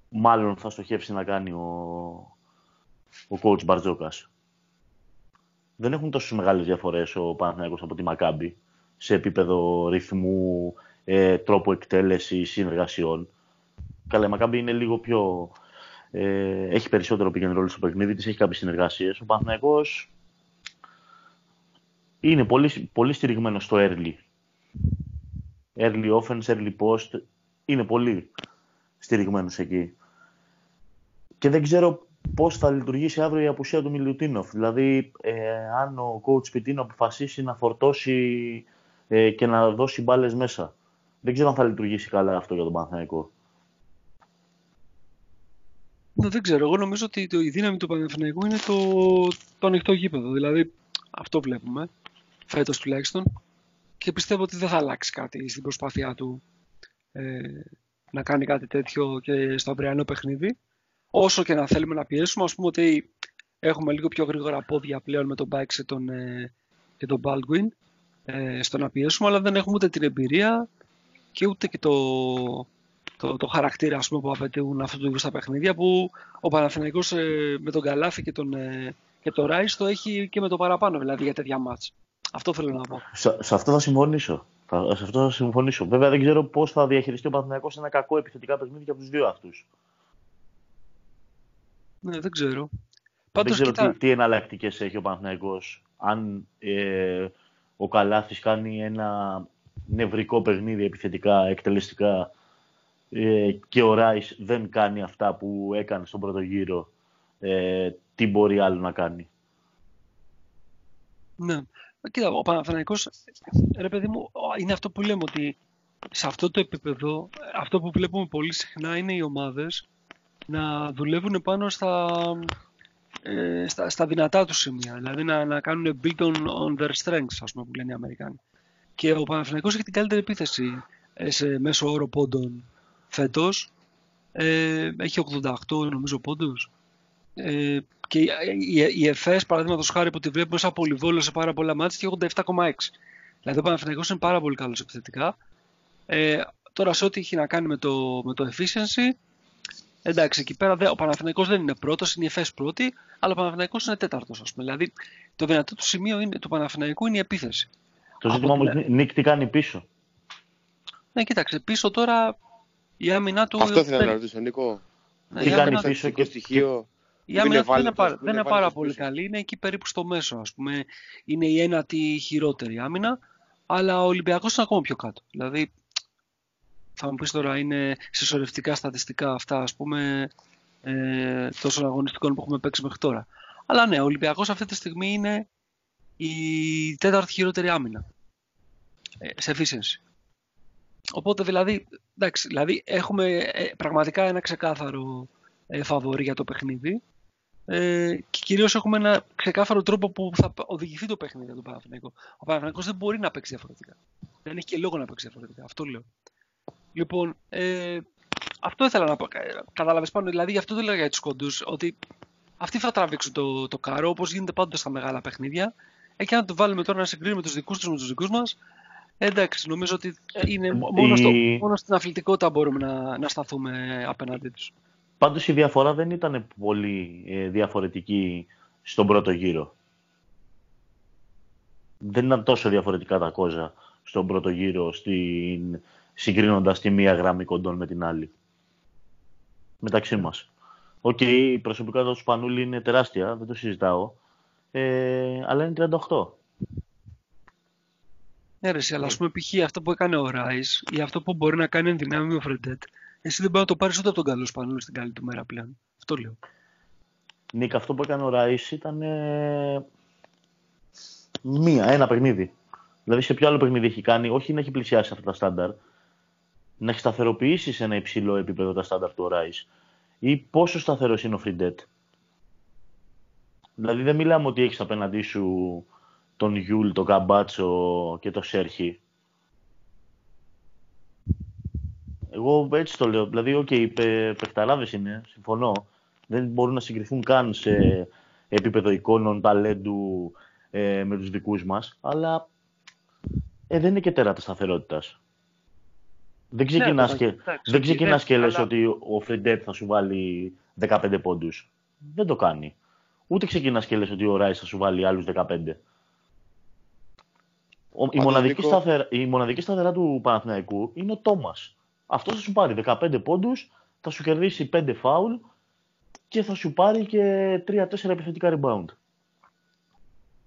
μάλλον θα στοχεύσει να κάνει ο, ο coach Μπαρτζόκας. Δεν έχουν τόσες μεγάλες διαφορές ο Παναθηναϊκός από τη Μακάμπη σε επίπεδο ρυθμού, ε, τρόπο εκτέλεσης, συνεργασιών. Καλά, η Μακάμπη είναι λίγο πιο... Ε, έχει περισσότερο πήγαινε ρόλο στο παιχνίδι της, έχει κάποιες συνεργασίες. Ο Παναθηναϊκός είναι πολύ, πολύ στηριγμένο στο early. Early offense, early post. Είναι πολύ στηριγμένος εκεί. Και δεν ξέρω πώς θα λειτουργήσει αύριο η απουσία του Μιλουτίνοφ. Δηλαδή, ε, αν ο coach Πιτίνο αποφασίσει να φορτώσει ε, και να δώσει μπάλες μέσα. Δεν ξέρω αν θα λειτουργήσει καλά αυτό για τον Παναθηναϊκό. Ναι, δεν ξέρω. Εγώ νομίζω ότι το, η δύναμη του Παναθηναϊκού είναι το, το ανοιχτό γήπεδο. Δηλαδή, αυτό βλέπουμε φέτος τουλάχιστον και πιστεύω ότι δεν θα αλλάξει κάτι στην προσπάθειά του ε, να κάνει κάτι τέτοιο και στο αυριανό παιχνίδι. Όσο και να θέλουμε να πιέσουμε, ας πούμε ότι έχουμε λίγο πιο γρήγορα πόδια πλέον με τον Bikes και τον, ε, και τον Baldwin ε, στο να πιέσουμε, αλλά δεν έχουμε ούτε την εμπειρία και ούτε και το, το, το χαρακτήρα ας πούμε, που απαιτούν αυτού του είδους τα παιχνίδια που ο Παναθηναϊκός ε, με τον Καλάφη και τον, ε, και το το έχει και με το παραπάνω δηλαδή για τέτοια μάτς. Αυτό θέλω να πω. Σε, αυτό θα συμφωνήσω. Θα, σε αυτό θα συμφωνήσω. Βέβαια δεν ξέρω πώς θα διαχειριστεί ο Παναθηναϊκός ένα κακό επιθετικά παιχνίδι για τους δύο αυτούς. Ναι, δεν ξέρω. δεν ξέρω τι, τι εναλλακτικές έχει ο Παναθηναϊκός. Αν ε, ο Καλάθης κάνει ένα νευρικό παιχνίδι επιθετικά, εκτελεστικά ε, και ο Ράις δεν κάνει αυτά που έκανε στον πρώτο γύρο, ε, τι μπορεί άλλο να κάνει. Ναι. Κοίτα, ο Παναθηναϊκός, ρε παιδί μου, είναι αυτό που λέμε ότι σε αυτό το επίπεδο, αυτό που βλέπουμε πολύ συχνά είναι οι ομάδες να δουλεύουν πάνω στα, ε, στα, στα, δυνατά τους σημεία. Δηλαδή να, να κάνουν build on, on their strengths, ας πούμε, που λένε οι Αμερικάνοι. Και ο Παναθηναϊκός έχει την καλύτερη επίθεση ε, σε μέσο όρο πόντων φέτος. Ε, έχει 88 νομίζω πόντους. Ε, και η ΕΦΕΣ, παραδείγματος χάρη που τη βλέπουμε σαν πολυβόλο σε πάρα πολλά μάτια, έχει 87,6. Δηλαδή ο Παναθηναϊκός είναι πάρα πολύ καλός επιθετικά. Ε, τώρα σε ό,τι έχει να κάνει με το, με το efficiency, εντάξει, εκεί πέρα ο Παναθηναϊκός δεν είναι πρώτος, είναι η ΕΦΕΣ πρώτη, αλλά ο Παναθηναϊκός είναι τέταρτος, ας πούμε. Δηλαδή το δυνατό του σημείο είναι, του Παναθηναϊκού είναι η επίθεση. Το ζήτημα όμως, Νίκ, τι κάνει πίσω. Ναι, κοίταξε, πίσω τώρα η άμυνά του. Αυτό ήθελα να ρωτήσω, Νίκο. Ναι, τι κάνεις πίσω και στοιχείο. Η άμυνα δεν είναι, πάρα, δεν είναι πάρα πολύ καλή. Είναι εκεί περίπου στο μέσο, ας πούμε. Είναι η ένατη χειρότερη άμυνα. Αλλά ο Ολυμπιακός είναι ακόμα πιο κάτω. Δηλαδή, θα μου πεις τώρα, είναι συσσωρευτικά στατιστικά αυτά, ας πούμε, ε, τόσων αγωνιστικών που έχουμε παίξει μέχρι τώρα. Αλλά ναι, ο Ολυμπιακός αυτή τη στιγμή είναι η τέταρτη χειρότερη άμυνα. Ε, σε efficiency. Οπότε δηλαδή, εντάξει, δηλαδή έχουμε ε, πραγματικά ένα ξεκάθαρο ε, φαβορή για το παιχνίδι. Ε, και κυρίως έχουμε ένα ξεκάθαρο τρόπο που θα οδηγηθεί το παιχνίδι για τον Παναθηναϊκό. Ο Παναθηναϊκός δεν μπορεί να παίξει διαφορετικά. Δεν έχει και λόγο να παίξει διαφορετικά. Αυτό λέω. Λοιπόν, ε, αυτό ήθελα να πω. Κατάλαβες πάνω, δηλαδή γι' αυτό το έλεγα για τους κοντούς, ότι αυτοί θα τραβήξουν το, το καρό όπως γίνεται πάντοτε στα μεγάλα παιχνίδια. Ε, και αν το βάλουμε τώρα να συγκρίνουμε τους δικούς τους με τους δικούς μας, ε, εντάξει, νομίζω ότι είναι μόνο, στο, μόνο στην αθλητικότητα μπορούμε να, να σταθούμε απέναντί τους. Πάντως η διαφορά δεν ήταν πολύ ε, διαφορετική στον πρώτο γύρο. Δεν ήταν τόσο διαφορετικά τα κόζα στον πρώτο γύρο στην... συγκρίνοντας τη μία γραμμή κοντών με την άλλη. Μεταξύ μας. Okay, η προσωπικότητα του Σπανούλη είναι τεράστια, δεν το συζητάω. Ε, αλλά είναι 38. Ναι, ρε, αλλά ας πούμε π.χ. αυτό που έκανε ο Ράις ή αυτό που μπορεί να κάνει εν δυνάμει ο Φρεντέτ εσύ δεν μπορεί να το πάρεις ούτε από τον καλό Σπανούλη στην καλή του μέρα πλέον. Αυτό λέω. Νίκ, αυτό που έκανε ο Ράις ήταν. Ε... Μία, ένα παιχνίδι. Δηλαδή σε ποιο άλλο παιχνίδι έχει κάνει, όχι να έχει πλησιάσει αυτά τα στάνταρ, να έχει σταθεροποιήσει σε ένα υψηλό επίπεδο τα στάνταρ του Ράις. Ή πόσο σταθερός είναι ο Φρεντέτ. Δηλαδή δεν μιλάμε ότι έχεις απέναντί σου τον Γιούλ, τον Καμπάτσο και τον Σέρχι Εγώ έτσι το λέω. Δηλαδή, okay, παιχταράδε είναι, συμφωνώ. Δεν μπορούν να συγκριθούν καν σε επίπεδο εικόνων, ταλέντου ε, με τους δικούς μας, αλλά ε, δεν είναι και τεράστια σταθερότητας. Δεν ξεκινάς ναι, και, δεν ξεκινάς και λες ότι ο Φρεντέτ θα σου βάλει 15 πόντους. Δεν το κάνει. Ούτε ξεκινάς και λες ότι ο Ράις θα σου βάλει άλλους 15. Η μοναδική, σταθερα, η μοναδική σταθερά του Παναθηναϊκού είναι ο Τόμας. Αυτός θα σου πάρει 15 πόντους, θα σου κερδίσει 5 φάουλ και θα σου πάρει και 3-4 επιθετικά rebound.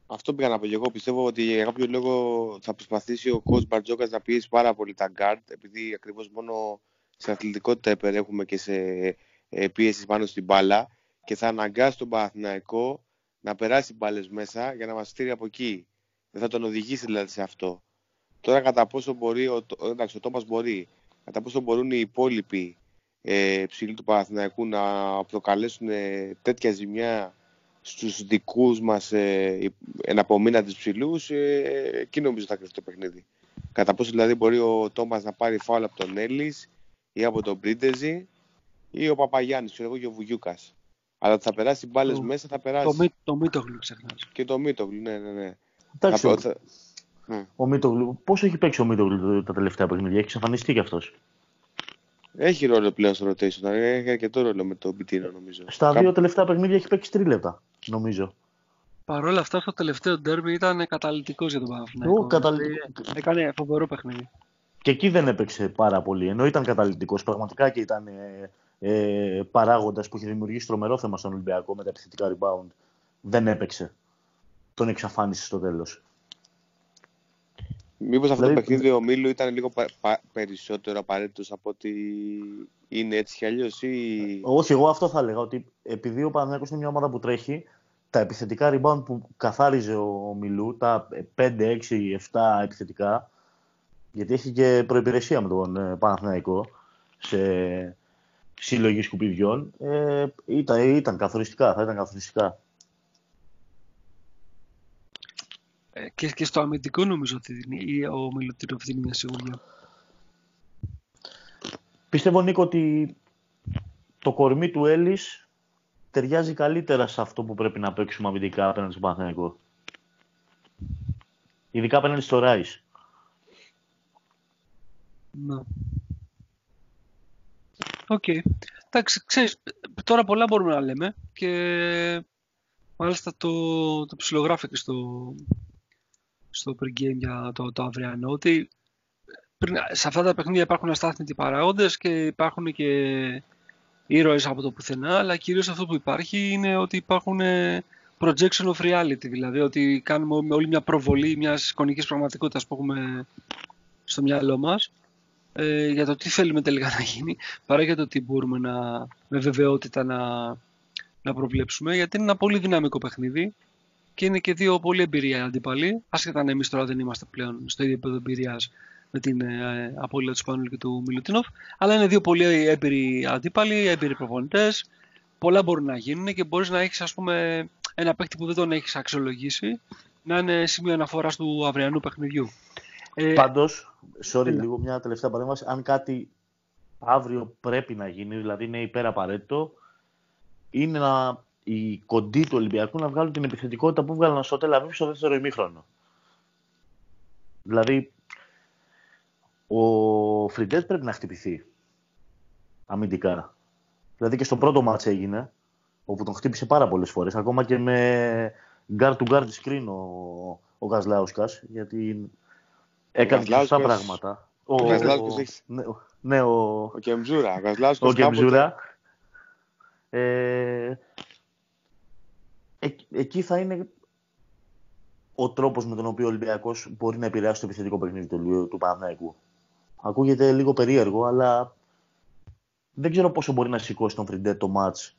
Αυτό πήγα να πω και εγώ. Πιστεύω ότι για κάποιο λόγο θα προσπαθήσει ο coach Μπαρτζόκας να πιέσει πάρα πολύ τα guard, επειδή ακριβώς μόνο σε αθλητικότητα επερέχουμε και σε ε, πίεσης πάνω στην μπάλα και θα αναγκάσει τον Παναθηναϊκό να περάσει μπάλες μέσα για να μας στείλει από εκεί. Δεν θα τον οδηγήσει δηλαδή σε αυτό. Τώρα κατά πόσο μπορεί, ο, εντάξει, ο Τόμας μπορεί κατά πόσο μπορούν οι υπόλοιποι ε, ψηλοί του Παναθηναϊκού να προκαλέσουν ε, τέτοια ζημιά στους δικούς μας ε, εναπομείναντες ψηλούς, ε, εκεί νομίζω θα κρυφτεί το παιχνίδι. Κατά πόσο δηλαδή μπορεί ο Τόμας να πάρει φάουλ από τον Έλλης ή από τον Πρίντεζη ή ο Παπαγιάννης, ξέρω εγώ και ο Βουγιούκας. Αλλά θα περάσει μπάλες μέσα, θα περάσει. Το, το Μίτογλου ξεχνάς. Και το Μίτογλου, ναι, ναι, ναι. Εντάξει, θα, Mm. Ο Μίτογλου. Πώς έχει παίξει ο Μίτογλου τα τελευταία παιχνίδια, έχεις εξαφανιστεί κι αυτός; Έχει ρόλο πλέον στο rotation, έχει αρκετό ρόλο με τον Μπιτίνο νομίζω. Στα δύο τελευταία παιχνίδια έχει παίξει τρία λεπτά, νομίζω. Παρ' όλα αυτά, στο τελευταίο ντέρμπι ήταν καταλητικό για τον Παναθηναϊκό. καταλητικό. Έκανε φοβερό παιχνίδι. Και εκεί δεν έπαιξε πάρα πολύ. Ενώ ήταν καταλητικό πραγματικά και ήταν ε, ε, παράγοντας που είχε δημιουργήσει τρομερό θέμα στον Ολυμπιακό με τα επιθετικά rebound. Δεν έπαιξε. Τον εξαφάνισε στο τέλος. Μήπως αυτό δηλαδή, το παιχνίδι ο Μίλου ήταν λίγο πα, πα, περισσότερο απαραίτητος από ότι είναι έτσι κι αλλιώς. Ή... Όχι, εγώ αυτό θα έλεγα. Ότι επειδή ο Παναγιώτο είναι μια ομάδα που τρέχει, τα επιθετικά rebound που καθάριζε ο Μιλού, τα 5, 6, 7 επιθετικά, γιατί έχει και προπηρεσία με τον ε, Παναθηναϊκό σε συλλογή σκουπιδιών, ε, ήταν, ήταν καθοριστικά, θα ήταν καθοριστικά. Ε, και, και στο αμυντικό νομίζω ότι είναι, ο Μιλουτίνοφ δίνει μια σιγουριά. Πιστεύω, Νίκο, ότι το κορμί του Έλλης ταιριάζει καλύτερα σε αυτό που πρέπει να παίξουμε αμυντικά απέναντι στο Παναθηναϊκό. Ειδικά απέναντι στο Ράις. Ναι. Okay. Εντάξει, ξέρεις, τώρα πολλά μπορούμε να λέμε και μάλιστα το, το ψιλογράφει και στο, στο pregame για το, το αυριανό ότι πριν, σε αυτά τα παιχνίδια υπάρχουν αστάθμητοι παράγοντες και υπάρχουν και ήρωες από το πουθενά, αλλά κυρίως αυτό που υπάρχει είναι ότι υπάρχουν ε, projection of reality, δηλαδή ότι κάνουμε όλοι μια προβολή μιας εικονικής πραγματικότητας που έχουμε στο μυαλό μας ε, για το τι θέλουμε τελικά να γίνει, παρά για το τι μπορούμε να, με βεβαιότητα να, να προβλέψουμε, γιατί είναι ένα πολύ δυναμικό παιχνίδι και είναι και δύο πολύ εμπειρία αντίπαλοι, άσχετα αν εμείς τώρα δεν είμαστε πλέον στο ίδιο επίπεδο εμπειρίας με την ε, απώλεια του Σπανούλη και του Μιλουτίνοφ, αλλά είναι δύο πολύ έμπειροι αντίπαλοι, έμπειροι προπονητές. Πολλά μπορούν να γίνουν και μπορείς να έχεις ένα παίκτη που δεν τον έχεις αξιολογήσει να είναι σημείο αναφοράς του αυριανού παιχνιδιού. Ε, Πάντως, sorry, λίγο μια τελευταία παρέμβαση. Αν κάτι αύριο πρέπει να γίνει, δηλαδή είναι υπεραπαραίτητο, είναι να, οι κοντοί του Ολυμπιακού να βγάλουν την επιθετικότητα που βγάλαν στο Τελαβίβ στο δεύτερο ημίχρονο. Δηλαδή, ο Φριντέτ πρέπει να χτυπηθεί αμυντικά. Δηλαδή και στο πρώτο μάτς έγινε, όπου τον χτύπησε πάρα πολλές φορές, ακόμα και με guard to guard screen ο, ο Γασλάουσκας, γιατί Έκανε σωστά πράγματα. Ο, ο, ναι, ναι, ο, ο Κεμζούρα. Ο, ο Κεμζούρα. Ε, εκεί θα είναι ο τρόπος με τον οποίο ο Ολυμπιακός μπορεί να επηρεάσει το επιθετικό παιχνίδι του, του Παναθηναϊκού. Ακούγεται λίγο περίεργο, αλλά δεν ξέρω πόσο μπορεί να σηκώσει τον Φριντέ το μάτς.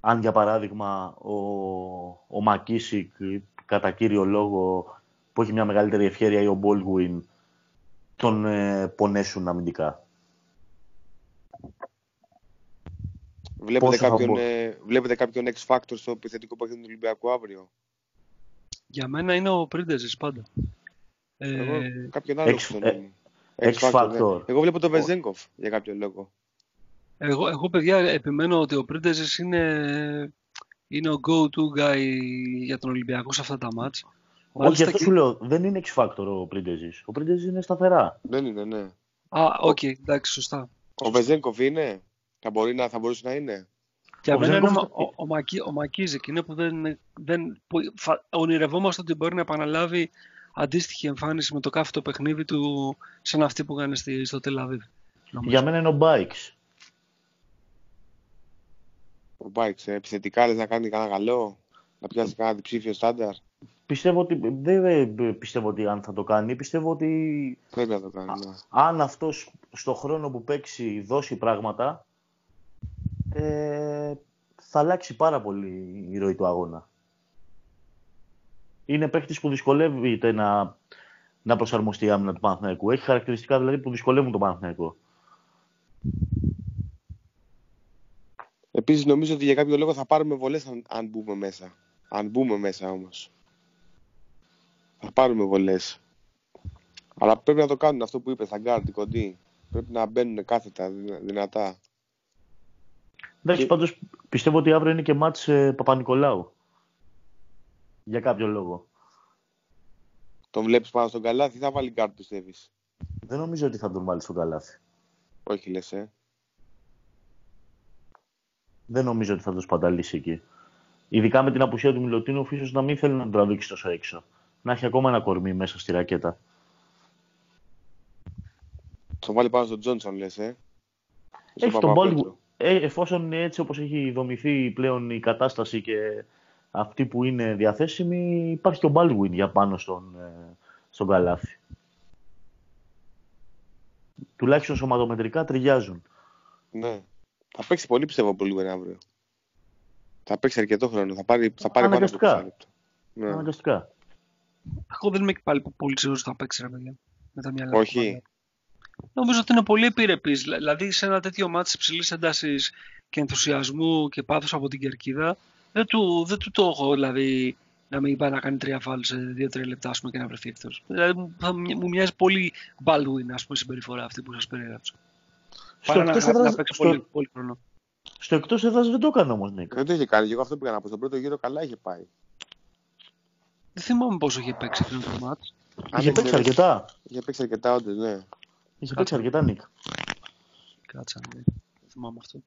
Αν για παράδειγμα ο, ο Μακίσικ κατά κύριο λόγο που έχει μια μεγαλύτερη ευχαίρεια ή ο Baldwin τον ε, πονέσουν αμυντικά. Βλέπετε κάποιον, ε, βλέπετε κάποιον X Factor στο επιθετικό παιχνίδι του Ολυμπιακού αύριο; Για μένα είναι ο Πρίντεζης πάντα. Εγώ ε, κάποιον άλλο X, ε, X, X Factor. Ναι. Εγώ βλέπω τον Βεζένκοφ για κάποιο λόγο. Εγώ, εγώ παιδιά επιμένω ότι ο Πρίντεζης είναι, είναι ο go-to guy για τον Ολυμπιακό σε αυτά τα ματς. Όχι, αυτό σου λέω. Δεν είναι X Factor ο Πρίντεζης. Ο Πρίντεζης είναι σταθερά. Δεν είναι, ναι. Α, okay, εντάξει, σωστά. Ο Βεζένκοφ είναι; Θα, μπορεί να, θα μπορούσε να είναι. Για μένα είναι ο, ο, ο, Μακί, ο Μακίσικ είναι που δεν, δεν που, φα, ονειρευόμαστε ότι μπορεί να επαναλάβει αντίστοιχη εμφάνιση με το κάθε το παιχνίδι του σαν αυτή που έκανε στο Τελαβίβ. Για μένα είναι ο Μπάιξ. Ο Μπάιξ, ε, επιθετικά λες να κάνει κανένα καλό, να πιάσει κανένα διψήφιο στάνταρ. Πιστεύω ότι δεν πιστεύω ότι αν θα το κάνει. Πιστεύω ότι Πρέπει να το κάνει. Ναι. αν αυτός στο χρόνο που παίξει δώσει πράγματα, ε, θα αλλάξει πάρα πολύ η ροή του αγώνα. Είναι παίκτης που δυσκολεύεται να, να προσαρμοστεί η άμυνα του Παναθηναϊκού. Έχει χαρακτηριστικά δηλαδή που δυσκολεύουν τον Παναθηναϊκό. Επίσης νομίζω ότι για κάποιο λόγο θα πάρουμε βολές αν, αν μπούμε μέσα. Αν μπούμε μέσα όμως θα πάρουμε βολές. Αλλά πρέπει να το κάνουν αυτό που είπε, θα γκάρντι κοντή. Πρέπει να μπαίνουν κάθετα, δυνατά. Εντάξει, και... πάντως πιστεύω ότι αύριο είναι και ματς ε, Παπανικολάου. Για κάποιο λόγο. Τον βλέπεις πάνω στον Καλάθη ή θα βάλει γκαρντ πιστεύεις; Δεν νομίζω ότι θα τον βάλει στον Καλάθη. Όχι λες, ε. Δεν νομίζω ότι θα τον σπαταλήσει εκεί. Ειδικά με την απουσία του Μιλουτίνοφ, ίσως να μην θέλει να τον τραβήξει τόσο έξω. Να έχει ακόμα ένα κορμί μέσα στη ρακέτα. Το βάλει πάνω στον Τζόνσον, λες, ε. Έχει τον Baldwin. Ε, εφόσον είναι έτσι όπως έχει δομηθεί πλέον η κατάσταση και αυτή που είναι διαθέσιμη, υπάρχει και ο Baldwin για πάνω στον, ε, στον καλάθι. Τουλάχιστον σωματομετρικά ταιριάζουν. Ναι. Θα παίξει πολύ πιστεύω ο Baldwin αύριο. Θα παίξει αρκετό χρόνο. Θα πάρει, θα πάρει πάνω από Ναι. Αναγκαστικά. Εγώ δεν είμαι και πάλι πολύ σίγουρος ότι θα παίξει ρε παιδιά. Με τα μυαλά Όχι. Νομίζω ότι είναι πολύ επιρρεπής. Δηλαδή σε ένα τέτοιο μάτι υψηλής έντασης και ενθουσιασμού και πάθος από την κερκίδα, δεν του, δεν του το έχω δηλαδή να μην πάει να κάνει τρία φάλου σε δύο-τρία λεπτά πούμε, και να βρεθεί εκτό. Δηλαδή θα, μου μοιάζει πολύ Baldwin ας πούμε, συμπεριφορά αυτή που σας περιέγραψα. Παρά να, να, να παίξει στο... πολύ, πολύ χρόνο. Στο εκτός έδρας δεν το έκανε όμως, Νίκ. Δεν το είχε κάνει. Εγώ αυτό που έκανα από τον πρώτο γύρο καλά είχε πάει. Δεν θυμάμαι πόσο είχε παίξει αυτό το μάτς. Είχε παίξει αρκετά. Είχε παίξει αρκετά, όντως, ναι. Είχε παίξει αρκετά, Νίκ. Κάτσα, ναι. θυμάμαι αυτό.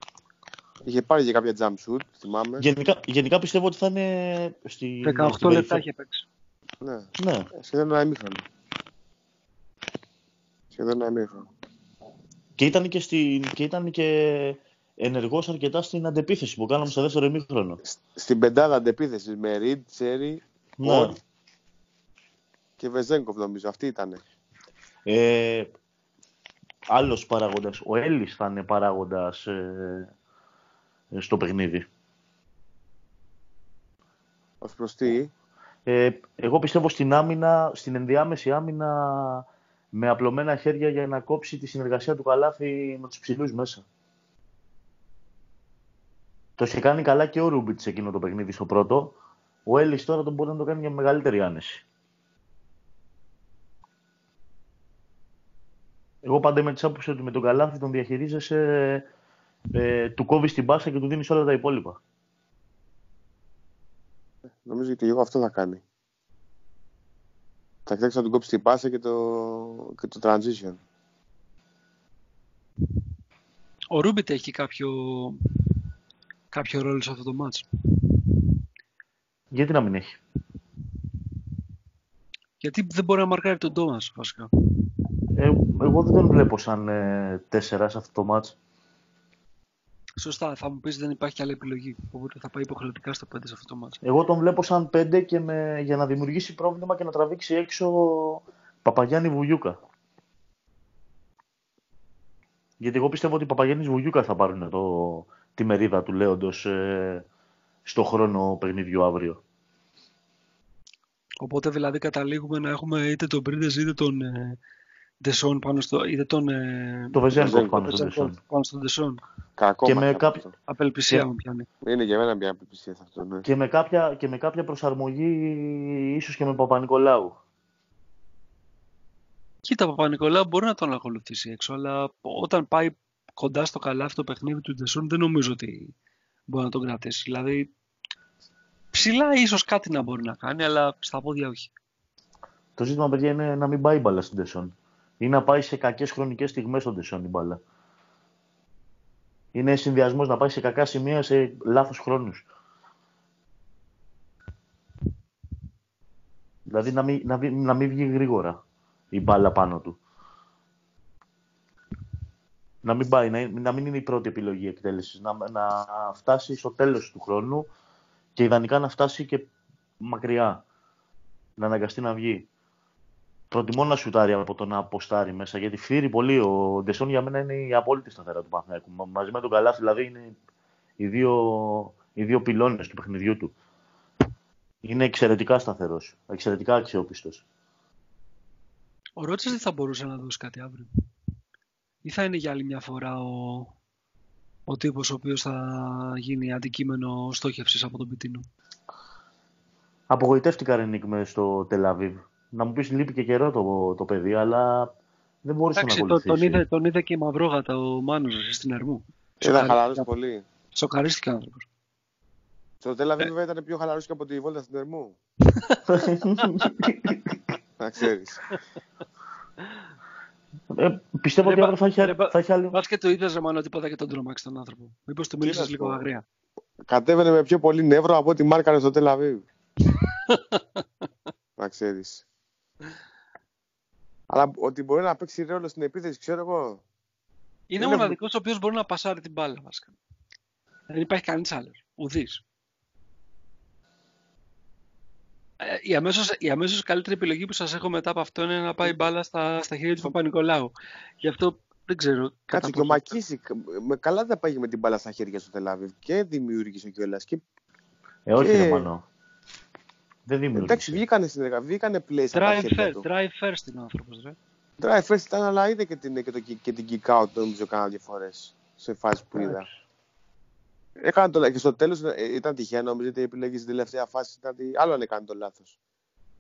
Είχε πάρει για κάποια jump shoot, θυμάμαι. Γενικά, γενικά πιστεύω ότι θα είναι. Στη, 18 λεπτά είχε παίξει. Ναι. ναι. Σχεδόν ένα ημίχρονο. Σχεδόν ένα ημίχρονο. Και ήταν και, στη, και, ήταν και ενεργός αρκετά στην αντεπίθεση που κάναμε στο δεύτερο ημίχρονο. Στην πεντάδα αντεπίθεσης με Ριντ, Τσέρι, ναι. και Βεζέγκοφ νομίζω. Αυτή ήταν. Ε, άλλος παράγοντας. Ο Έλλης θα είναι παράγοντας ε, στο παιχνίδι. Ως προς τι; Ε, εγώ πιστεύω στην άμυνα, στην ενδιάμεση άμυνα με απλωμένα χέρια για να κόψει τη συνεργασία του Καλάθι με τους ψηλούς μέσα. Το είχε κάνει καλά και ο Ρούμπιτς σε εκείνο το παιχνίδι στο πρώτο. Ο Έλλης τώρα τον μπορεί να το κάνει για μεγαλύτερη άνεση. Εγώ πάντα είμαι της άποψης ότι με τον Καλάθι τον διαχειρίζεσαι, ε, του κόβεις την πάσα και του δίνεις όλα τα υπόλοιπα. Νομίζω ότι εγώ αυτό θα κάνει. Θα κοιτάξει να του κόψει την πάσα και το, και το transition. Ο Ρούμπιτ έχει κάποιο, κάποιο ρόλο σε αυτό το μάτς; Γιατί να μην έχει; Γιατί δεν μπορεί να μαρκάρει τον Τόμας βασικά. Ε, εγώ δεν τον βλέπω σαν ε, τέσσερα σε αυτό το μάτς. Σωστά, θα μου πεις δεν υπάρχει άλλη επιλογή. Οπότε θα πάει υποχρεωτικά στο 5 σε αυτό το μάτς. Εγώ τον βλέπω σαν 5 και με, για να δημιουργήσει πρόβλημα και να τραβήξει έξω Παπαγιάννη Βουγιούκα. Γιατί εγώ πιστεύω ότι οι Παπαγιάννης Βουγιούκα θα πάρουν το, τη μερίδα του Λέοντος ε, στο χρόνο παιχνιδιού αύριο. Οπότε δηλαδή καταλήγουμε να έχουμε είτε τον Πρίντες είτε τον ε, Ντεσόν πάνω στο... είτε τον... Ε, το Βεζέγκο πάνω, στο Ντεσόν. πάνω στον Ντεσόν. Κακό Και με κάποιο... Απελπισία Και- μου πιάνει. Είναι για μένα μια απελπισία σε αυτό. Ναι. Και με, κάποια, και με κάποια προσαρμογή ίσως και με Παπα-Νικολάου. Κοίτα, ο Παπα-Νικολάου μπορεί να τον ακολουθήσει έξω, αλλά όταν πάει κοντά στο καλάθι το παιχνίδι του Ντεσόν δεν νομίζω ότι μπορεί να τον κρατήσει. Δηλαδή, ψηλά ίσως κάτι να μπορεί να κάνει, αλλά στα πόδια όχι. Το ζήτημα, παιδιά, είναι να μην πάει η μπάλα στην Τεσόν. Ή να πάει σε κακές χρονικές στιγμές στον Τεσόν η μπάλα. Είναι συνδυασμός να πάει σε κακά σημεία σε λάθος χρόνους. Δηλαδή να μην, να, μην- να μην βγει γρήγορα η μπάλα πάνω του. Να μην πάει, να, να μην είναι η πρώτη επιλογή εκτέλεσης. Να, να φτάσει στο τέλος του χρόνου και ιδανικά να φτάσει και μακριά. Να αναγκαστεί να βγει. Προτιμώ να σουτάρει από το να αποστάρει μέσα, γιατί φύρει πολύ. Ο Ντεσόν για μένα είναι η απόλυτη σταθερά του Παναθηναϊκού. Μα- Μαζί με τον Καλάθι, δηλαδή είναι οι δύο, οι δύο πυλώνες του παιχνιδιού του. Είναι εξαιρετικά σταθερός, εξαιρετικά αξιόπιστος. Ο Ρότσες δεν θα μπορούσε να δώσει κάτι αύριο. Ή θα είναι για άλλη μια φορά ο, ο τύπος ο οποίος θα γίνει αντικείμενο στόχευσης από τον Πιτίνο. Απογοητεύτηκα Ρενίκ με στο Τελαβίβ. Να μου πεις λείπει και καιρό το, το παιδί, αλλά δεν μπορούσε Εντάξει, να τον, ακολουθήσεις. τον, είδε, τον είδε και η Μαυρόγατα ο Μάνος εσύ, στην Ερμού. Ήταν χαλαρός πολύ. Σοκαρίστηκε ο άνθρωπος. Στο Τελαβή βέβαια ήταν πιο χαλαρός και από τη βόλτα στην Ερμού. *laughs* Να ξέρεις. Ε, πιστεύω Ρε, ότι αύριο θα ρε, έχει, μπα- θα έχει άλλη... Πας και το είδες ρε Μάνο τίποτα και τον τρομάξει τον άνθρωπο. Μήπως του μίλησες να σου λίγο πω. αγρία. κατέβαινε με πιο πολύ νεύρο από ό,τι μάρκαρε στο Τελαβίβ. *laughs* να ξέρεις. Αλλά ότι μπορεί να παίξει ρόλο στην επίθεση, ξέρω εγώ. Είναι ο Είναι- μοναδικός ο οποίος μπορεί να πασάρει την μπάλα βασικά. Δεν υπάρχει κανείς άλλος. Ουδής. Ε, η, αμέσως, η αμέσως καλύτερη επιλογή που σας έχω μετά από αυτό είναι να πάει μπάλα στα, στα χέρια του Παπα-Νικολάου. Γι' αυτό δεν ξέρω. Κάτσε κατά και ο πόσο- Μακίσικ με καλά δεν πάει με την μπάλα στα χέρια στο Τελαβίβ και δημιούργησε κιόλας. Και Ε, όχι, Και- ρε Μανώ. Δεν δημιουργήσε. εντάξει, βγήκανε συνεργα... βγήκανε play στα τα Drive χέρια first, του. drive first είναι ο άνθρωπος, ρε. Drive first ήταν, αλλά είδε και την, και, το, και την kick out νομίζω κάνα δύο φορές σε φάση που είδα. Έκανε το, και στο τέλος ήταν τυχαία, νομίζω ότι η επιλογή στην τελευταία φάση ήταν ότι άλλο αν έκανε το λάθος.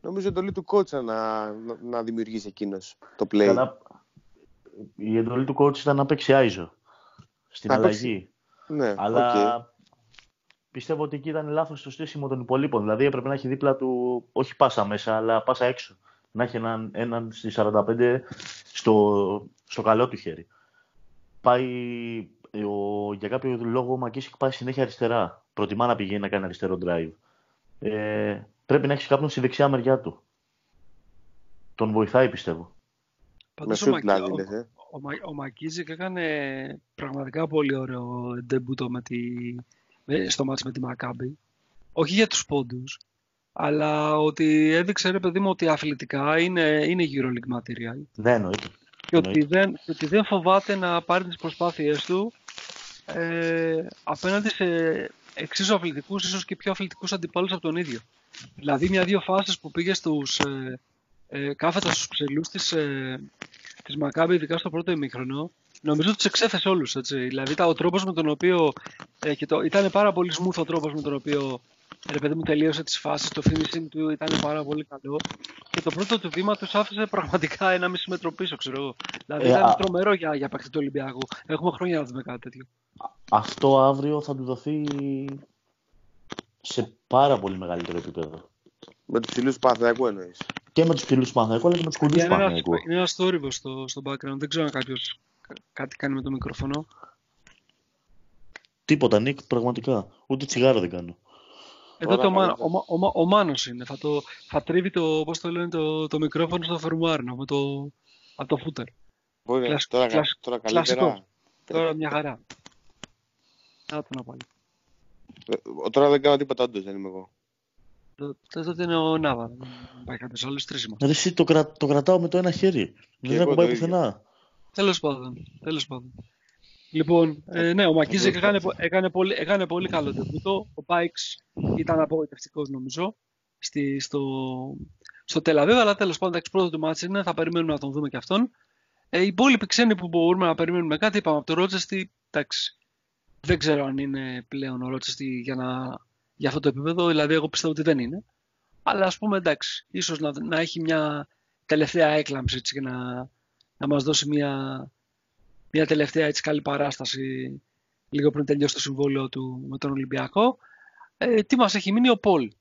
Νομίζω εντολή του coach ήταν να, να, να δημιουργήσει εκείνος το play. Καλά, η εντολή του coach ήταν να παίξει iso στην Να παίξει. αλλαγή. Ναι, Αλλά οκ. Πιστεύω ότι εκεί ήταν λάθος το στήσιμο των υπολοίπων. Δηλαδή έπρεπε να έχει δίπλα του όχι πάσα μέσα, αλλά πάσα έξω. Να έχει έναν, έναν στη 45 στο, στο καλό του χέρι. Πάει, ε, ο, για κάποιο λόγο ο Μακίσικ πάει συνέχεια αριστερά. Προτιμά να πηγαίνει να κάνει αριστερό drive. Ε, πρέπει να έχεις κάποιον στη δεξιά μεριά του. Τον βοηθάει πιστεύω. Με Πάντως ο, σουτ Μακ- δηλαδή, ο- λες, ε. ο, Μα- ο Μακίζικ έκανε πραγματικά πολύ ωραίο ντεμπούτο με τη, με- στο μάτς με τη Μακάμπη. Όχι για τους πόντους, αλλά ότι έδειξε ρε παιδί μου ότι αθλητικά είναι, είναι EuroLeague material Ναι, εννοείται. και ότι, Εννοείται. δεν, και ότι δεν φοβάται να πάρει τις προσπάθειές του ε, απέναντι σε εξίσου αθλητικούς, ίσως και πιο αθλητικούς αντιπάλους από τον ίδιο. Δηλαδή μια-δύο φάσεις που πήγε στους, ε, ε, κάθετα στους ψελούς της, ε, της Μακάμπη, ειδικά στο πρώτο ημίχρονο, νομίζω ότι τους εξέφεσε όλους, έτσι. Δηλαδή τα, ο τρόπος με τον οποίο, ε, και το, ήταν πάρα πολύ smooth ο τρόπος με τον οποίο ρε παιδί μου τελείωσε τις φάσεις, το finishing του ήταν πάρα πολύ καλό και το πρώτο του βήμα τους άφησε πραγματικά ένα μισή μέτρο πίσω, ξέρω εγώ. Δηλαδή Ε, ήταν α- τρομερό για, για παίκτη του Ολυμπιακού. Έχουμε χρόνια να δούμε κάτι τέτοιο. Αυτό αύριο θα του δοθεί σε πάρα πολύ μεγαλύτερο επίπεδο. Με τους ψηλού του Παναθηναϊκού εννοείς. Και με τους ψηλού του Παναθηναϊκού, αλλά και με τους κοντούς του Είναι ένας, Παναθηναϊκού. είναι ένας θόρυβος στο, στο background. Δεν ξέρω αν κάποιος κα- κάτι κάνει με το μικρόφωνο. Τίποτα, Νίκ, πραγματικά. Ούτε τσιγάρο δεν κάνω. Εδώ Τώρα το, Μα- καλύτερα. ο, Μα- ο, Μα- ο Μάνος είναι. Θα, το, θα τρίβει το, πώς το λένε, το, το μικρόφωνο στο φερμουάρνο με το, από το footer. Μπορεί να- Κλασ- τώρα, κλασ- τώρα κλασικό. καλύτερα. Τώρα μια χαρά. Να το να πάλι. Ε, Τώρα δεν κάνω τίποτα, όντως δεν είμαι εγώ. Το- το- Τότε είναι ο Νάβα. Δεν πάει κάποιος άλλος. Τρεις είμαστε. Ρε, εσύ το, κρα... το κρατάω με το ένα χέρι. Δεν εγώ ακουμπάει το ίδιο. πουθενά. Τέλος πάντων. Τέλος πάντων. Λοιπόν, ε, ναι, ο Μακίζικ δεν έκανε, θα- πο- έκανε, πολύ, έκανε πολύ καλό τεμπούτο. Ο Πάιξ ήταν απογοητευτικός νομίζω στη, στο, στο Τελαβίβ, αλλά τέλος πάντων εντάξει, πρώτο του μάτς είναι, θα περιμένουμε να τον δούμε και αυτόν. Ε, οι υπόλοιποι ξένοι που μπορούμε να περιμένουμε κάτι, είπαμε από το Ρότσεστη, εντάξει, δεν ξέρω αν είναι πλέον ο Ρότσεστη για, να, για αυτό το επίπεδο, δηλαδή εγώ πιστεύω ότι δεν είναι. Αλλά ας πούμε εντάξει, ίσως να, να έχει μια τελευταία έκλαμψη έτσι, και να, να μας δώσει μια, μια τελευταία έτσι καλή παράσταση λίγο πριν τελειώσει το συμβόλαιο του με τον Ολυμπιακό. Ε, τι μας έχει μείνει ο Πολ.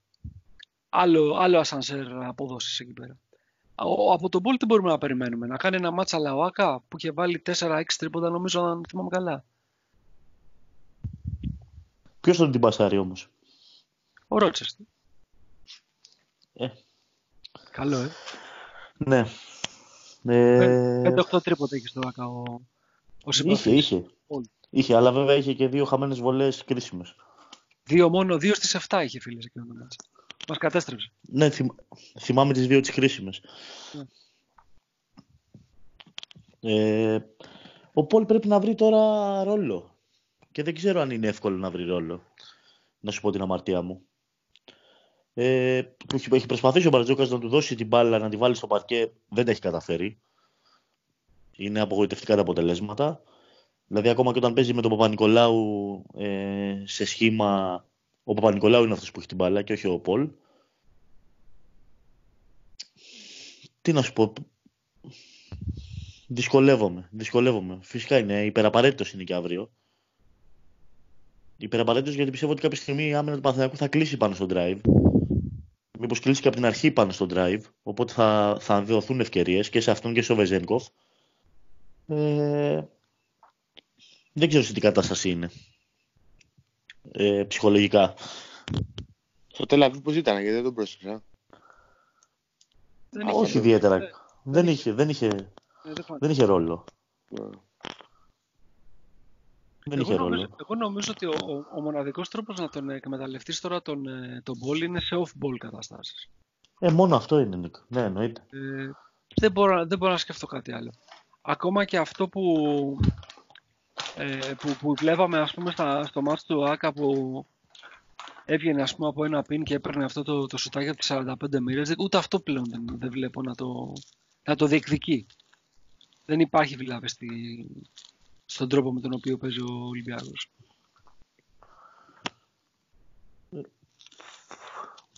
Άλλο, άλλο ασανσέρ αποδόσεις εκεί πέρα. Ο, από τον Πολ τι μπορούμε να περιμένουμε. Να κάνει ένα μάτσα Λαουάκα που είχε βάλει 4-6 τρίποτα νομίζω αν θυμάμαι καλά. Ποιος τον την πασάρει όμως; Ο Ρότσεστερ. Ε. Καλό, ε. Ναι. Ε, 5-8 τρίποτα είχε στο ΆΚΑ ο, ο είχε, συμπαθής. είχε. Όλοι. Είχε, αλλά βέβαια είχε και δύο χαμένες βολές κρίσιμες. Δύο μόνο, δύο στις 7 είχε φίλε εκείνο το μάτσα. Μας κατέστρεψε. Ναι, θυμ- θυμάμαι τις δύο τις κρίσιμες. Ναι. Ε, ο Πολ πρέπει να βρει τώρα ρόλο. Και δεν ξέρω αν είναι εύκολο να βρει ρόλο. Να σου πω την αμαρτία μου. Ε, του έχει- έχει προσπαθήσει ο Μπαρτζόκας να του δώσει την μπάλα, να τη βάλει στο παρκέ. Δεν τα έχει καταφέρει. Είναι απογοητευτικά τα αποτελέσματα. Δηλαδή, ακόμα και όταν παίζει με τον Παπα-Νικολάου ε, σε σχήμα, ο Παπα-Νικολάου είναι αυτός που έχει την μπάλα και όχι ο Πολ. Τι να σου πω. Δυσκολεύομαι. Δυσκολεύομαι. Φυσικά είναι υπεραπαραίτητος είναι και αύριο. Υπεραπαραίτητος γιατί πιστεύω ότι κάποια στιγμή η άμυνα του Παναθηναϊκού θα κλείσει πάνω στο drive. Μήπως κλείσει και από την αρχή πάνω στο drive. Οπότε θα, θα δοθούν ευκαιρίες και σε αυτόν και στο Βεζένκοφ. Ε, δεν ξέρω σε τι κατάσταση είναι. ε, ψυχολογικά. Στο Τελαβή πώς ήταν, γιατί δεν τον πρόσεξα. Δεν Όχι είχε- ιδιαίτερα. ε, Δεν είχε, δεν είχε, ε, δεν φάνηκε. δεν είχε ρόλο. Ναι. Δεν εγώ, είχε νομίζω, ρόλο. εγώ νομίζω ότι ο, ο, ο μοναδικός τρόπος να τον εκμεταλλευτείς τώρα τον, ε, τον ball είναι σε off-ball καταστάσεις. Ε, μόνο αυτό είναι, Νίκ. Ναι, εννοείται. Ε, δεν, μπορώ, δεν μπορώ να σκεφτώ κάτι άλλο. Ακόμα και αυτό που, ε, που, που βλέπαμε ας πούμε στα, στο μάτς του ΆΚΑ που έβγαινε ας πούμε από ένα πιν και έπαιρνε αυτό το, το σουτάκι από τις 45 μοίρες, δεν- ούτε αυτό πλέον δεν, δεν βλέπω να το, να το διεκδικεί. Δεν υπάρχει δηλαδή στη, στον τρόπο με τον οποίο παίζει ο Ολυμπιάκος.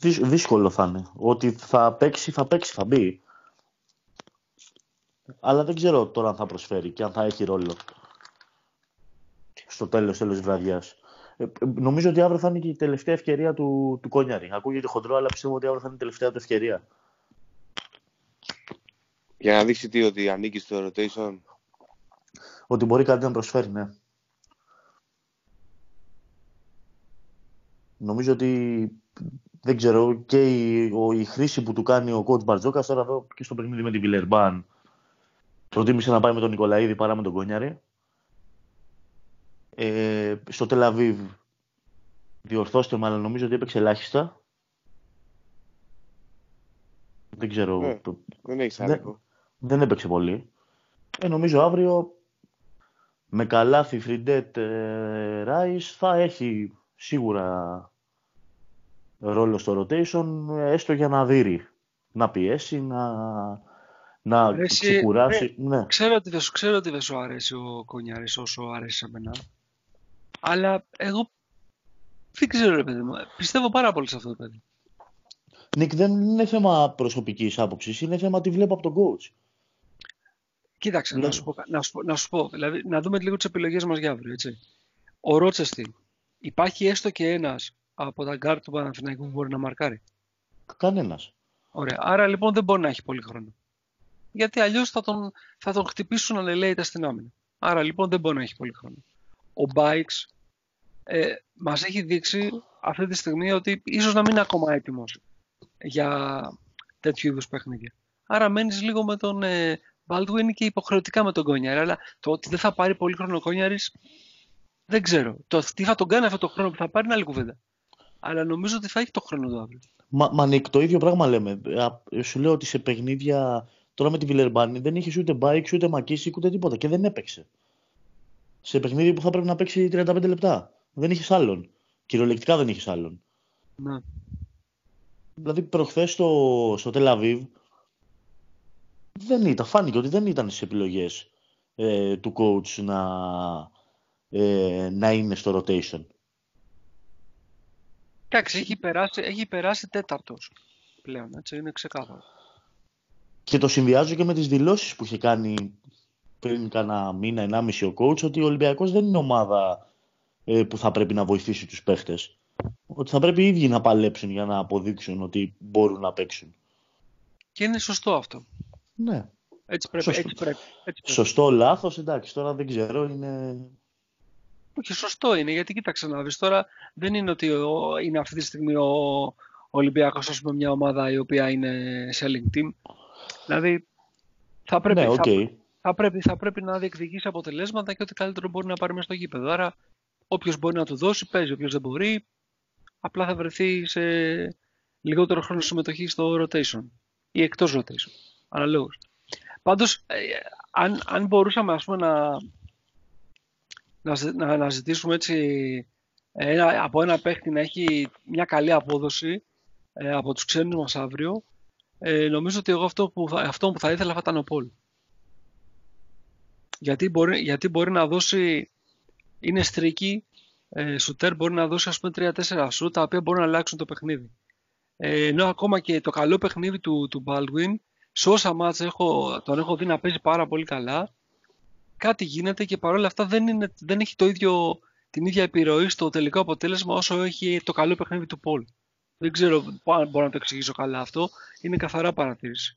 Δυσ- δύσκολο θα είναι. Ότι θα παίξει, θα παίξει, θα μπει. Αλλά δεν ξέρω τώρα αν θα προσφέρει και αν θα έχει ρόλο. Στο τέλος, τέλος της βραδιάς. Ε, ε, νομίζω ότι αύριο θα είναι και η τελευταία ευκαιρία του, του Κόνιαρη. Ακούγεται χοντρό, αλλά πιστεύω ότι αύριο θα είναι η τελευταία του ευκαιρία. Για να δείξει τι, ότι ανήκει στο rotation. Ότι μπορεί κάτι να προσφέρει, ναι. Νομίζω ότι δεν ξέρω και η, ο, η χρήση που του κάνει ο coach Μπαρτζόκας τώρα εδώ και στο παιχνίδι με την Βιλερμπάν προτίμησε να πάει με τον Νικολαίδη παρά με τον Κόνιαρη. Ε, στο Τελαβίβ διορθώστε με, αλλά νομίζω ότι έπαιξε ελάχιστα. Δεν ξέρω. Ναι. Δεν έχεις Ναι. άδικο. Δεν έπαιξε πολύ. Ε, νομίζω αύριο με καλάθι Φριντέτ ε, Ράις θα έχει σίγουρα ρόλο στο rotation, ε, έστω για να δείρει, να πιέσει, να, να Αρέσει- ξεκουράσει. Ναι. Ξέρω ότι, δεν σου, ξέρω ότι δεν σου αρέσει ο Κονιάρης όσο αρέσει σε μένα. Αλλά εγώ δεν ξέρω ρε παιδί μου. Πιστεύω πάρα πολύ σε αυτό το παιδί. Νικ, δεν είναι θέμα προσωπικής άποψης, είναι θέμα τι βλέπω από τον coach. Κοίταξε, Ναι. να, σου πω, κα- να, σου, πω- να σου πω, δηλαδή, να δούμε λίγο τις επιλογές μας για αύριο, έτσι. Ο Ροτσέστι, υπάρχει έστω και ένας από τα γκαρντ του Παναθηναϊκού που μπορεί να μαρκάρει; Κανένας. Ωραία. Άρα λοιπόν δεν μπορεί να έχει πολύ χρόνο. Γιατί αλλιώς θα τον, θα τον χτυπήσουν αλελέητα στην άμυνα. Άρα λοιπόν δεν μπορεί να έχει πολύ χρόνο. Ο Μπάιξ ε, μας έχει δείξει αυτή τη στιγμή ότι ίσως να μην είναι ακόμα έτοιμος για τέτοιου είδους παιχνίδια. Άρα μένεις λίγο με τον ε, Baldwin και υποχρεωτικά με τον Κόνιαρη. Αλλά το ότι δεν θα πάρει πολύ χρόνο ο Κόνιαρη δεν ξέρω. Το τι θα τον κάνει αυτό το χρόνο που θα πάρει είναι άλλη κουβέντα. Αλλά νομίζω ότι θα έχει το χρόνο του αύριο. Μα, μα Νικ, το ίδιο πράγμα λέμε. Ε, α, Σου λέω ότι σε παιχνίδια τώρα με τη Βιλερμπάν δεν είχες ούτε Μπάικς, ούτε ΜακΚίσικ, ούτε τίποτα και δεν έπαιξε. Σε παιχνίδι που θα πρέπει να παίξει 35 λεπτά. Δεν είχες άλλον. Κυριολεκτικά δεν είχες άλλον. Ναι. Δηλαδή προχθές στο, στο Τελ Αβίβ δεν ήταν, φάνηκε ότι δεν ήταν στις επιλογές ε, του coach να, ε, να είναι στο rotation. Εντάξει, έχει περάσει, έχει περάσει τέταρτος πλέον, έτσι, είναι ξεκάθαρο. Και το συνδυάζω και με τις δηλώσεις που είχε κάνει πριν κάνα μήνα, ενάμιση ο coach, ότι ο Ολυμπιακός δεν είναι ομάδα ε, που θα πρέπει να βοηθήσει τους παίχτες. Ότι θα πρέπει οι ίδιοι να παλέψουν για να αποδείξουν ότι μπορούν να παίξουν. Και είναι σωστό αυτό. Ναι. Έτσι πρέπει, Σωστό. έτσι πρέπει. Έτσι πρέπει. Σωστό, λάθος, εντάξει, τώρα δεν ξέρω, είναι... Όχι, σωστό είναι, γιατί κοίταξε να δεις τώρα, δεν είναι ότι ο- είναι αυτή τη στιγμή ο, ο Ολυμπιακός, ας πούμε, μια ομάδα η οποία είναι selling team. Δηλαδή, θα πρέπει, ναι, οκ. θα, θα πρέπει, θα πρέπει να διεκδικήσει αποτελέσματα και ό,τι καλύτερο μπορεί να πάρει μέσα στο γήπεδο. Άρα, όποιος μπορεί να του δώσει, παίζει. Όποιος δεν μπορεί, απλά θα βρεθεί σε λιγότερο χρόνο συμμετοχή στο rotation ή εκτός rotation. Αναλόγως. Πάντως, ε, αν, αν μπορούσαμε ας πούμε, να, να, ζη- να, να ζητήσουμε έτσι ένα, από ένα παίχτη να έχει μια καλή απόδοση ε, από τους ξένους μας αύριο, ε, νομίζω ότι εγώ αυτό που, θα, αυτό που θα ήθελα θα ήταν ο Πολ. Γιατί μπορεί, γιατί μπορεί να δώσει, είναι στρίκι, ε, σουτέρ μπορεί να δώσει ας πούμε 3-4 σουτ τα οποία μπορούν να αλλάξουν το παιχνίδι. Ε, ενώ ακόμα και το καλό παιχνίδι του, του Baldwin, σε όσα μάτς έχω, τον έχω δει να παίζει πάρα πολύ καλά, κάτι γίνεται και παρόλα αυτά δεν, είναι, δεν έχει το ίδιο, την ίδια επιρροή στο τελικό αποτέλεσμα όσο έχει το καλό παιχνίδι του Πολ. Δεν ξέρω αν μπορώ να το εξηγήσω καλά αυτό. Είναι καθαρά παρατήρηση.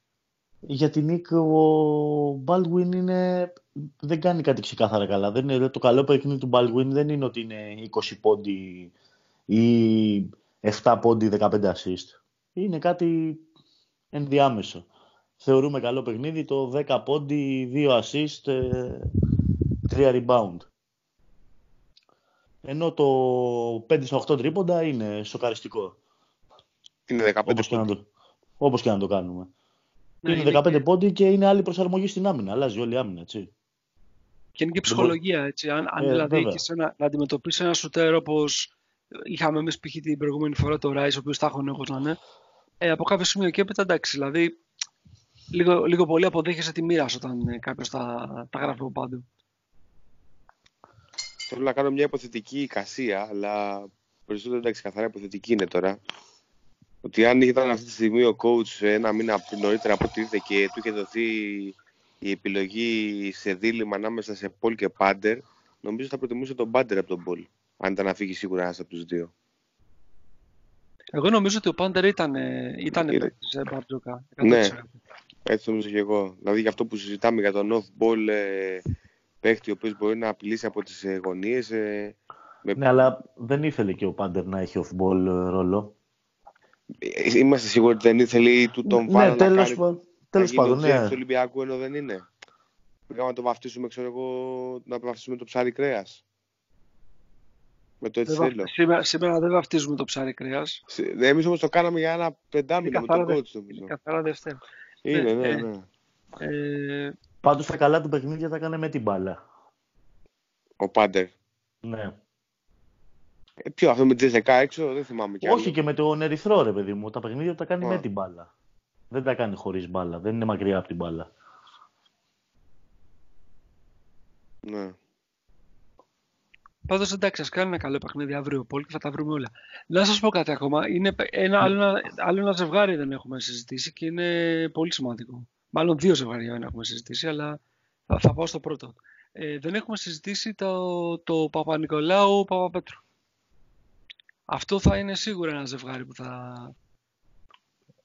Για την Νίκ ο Baldwin είναι... δεν κάνει κάτι ξεκάθαρα καλά. Δεν είναι... Το καλό παιχνίδι του Baldwin δεν είναι ότι είναι 20 πόντι ή 7 πόντι 15 assist. Είναι κάτι ενδιάμεσο. Θεωρούμε καλό παιχνίδι το 10 πόντι, 2 assist, 3 ε, rebound. Ενώ το 5 8 τρίποντα είναι σοκαριστικό. Είναι 15 όπως και, να το, όπως και να το κάνουμε. Ναι, είναι 15 και... πόντι και είναι άλλη προσαρμογή στην άμυνα. Αλλάζει όλη η άμυνα, έτσι. Και είναι και ψυχολογία, έτσι. Αν, αν ε, δηλαδή έχεις ένα, να αντιμετωπίσεις ένα σουτέρ όπως είχαμε εμείς π.χ. την προηγούμενη φορά το Rise, ο οποίος τα έχω όπω να είναι, ε, από κάποιο σημείο και έπειτα εντάξει. Δηλαδή, λίγο, λίγο πολύ αποδέχεσαι τη μοίρα όταν κάποιος τα, τα γράφει από πάντου. Θέλω να κάνω μια υποθετική εικασία, αλλά περισσότερο εντάξει, καθαρά υποθετική είναι τώρα. Ότι αν ήταν αυτή τη στιγμή ο coach ένα μήνα νωρίτερα από ό,τι ήρθε και του είχε δοθεί η επιλογή σε δίλημα ανάμεσα σε Πολ και Πάντερ, νομίζω θα προτιμούσε τον Πάντερ από τον Πολ. Αν ήταν να φύγει σίγουρα ένας από τους δύο. Εγώ νομίζω ότι ο Πάντερ ήταν, ήταν Είναι... σε Μπαρτζόκα. Ναι, έτσι νομίζω και εγώ. Δηλαδή για αυτό που συζητάμε για τον off-ball ε, παίχτη ο οποίος μπορεί να απειλήσει από τις ε, γωνίες. Ε, με... Ναι, αλλά δεν ήθελε και ο Πάντερ να έχει off-ball ε, ρόλο. Ε, είμαστε σίγουροι ότι δεν ήθελε ή του τον ναι, ναι, τέλος, να κάνει... Τέλος πάντων, ναι. του Ολυμπιακού ενώ δεν είναι. Πήγαμε να το βαφτίσουμε, ξέρω εγώ, να βαφτίσουμε το ψάρι κρέας. Με το έτσι θέλω. Σήμερα, σήμερα δεν βαφτίζουμε το ψάρι κρέας. Εμείς όμως το κάναμε για ένα πεντάμινο με τον κότσο. Είναι καθαρά Δευτέρα. Είναι, ναι, ναι. Ε, Πάντως τα καλά του παιχνίδια τα έκανε με την μπάλα. Ο Πάντερ. Ναι. Ε, ποιο, αυτό με τη 16 έξω, δεν θυμάμαι κι Όχι και με τον Ερυθρό, ρε παιδί μου. Τα παιχνίδια τα κάνει με την μπάλα. Δεν τα κάνει χωρίς μπάλα. Δεν είναι μακριά από την μπάλα. Ναι. Πάντως εντάξει, ας κάνει ένα καλό παιχνίδι αύριο Πολ και θα τα βρούμε όλα. Να σας πω κάτι ακόμα. Είναι ένα, άλλο, άλλο ένα ζευγάρι δεν έχουμε συζητήσει και είναι πολύ σημαντικό. Μάλλον δύο ζευγάρια δεν έχουμε συζητήσει, αλλά θα, θα πάω στο πρώτο. Ε, δεν έχουμε συζητήσει το, το Παπα-Νικολάου Παπα-Πέτρου. Αυτό θα είναι σίγουρα ένα ζευγάρι που θα...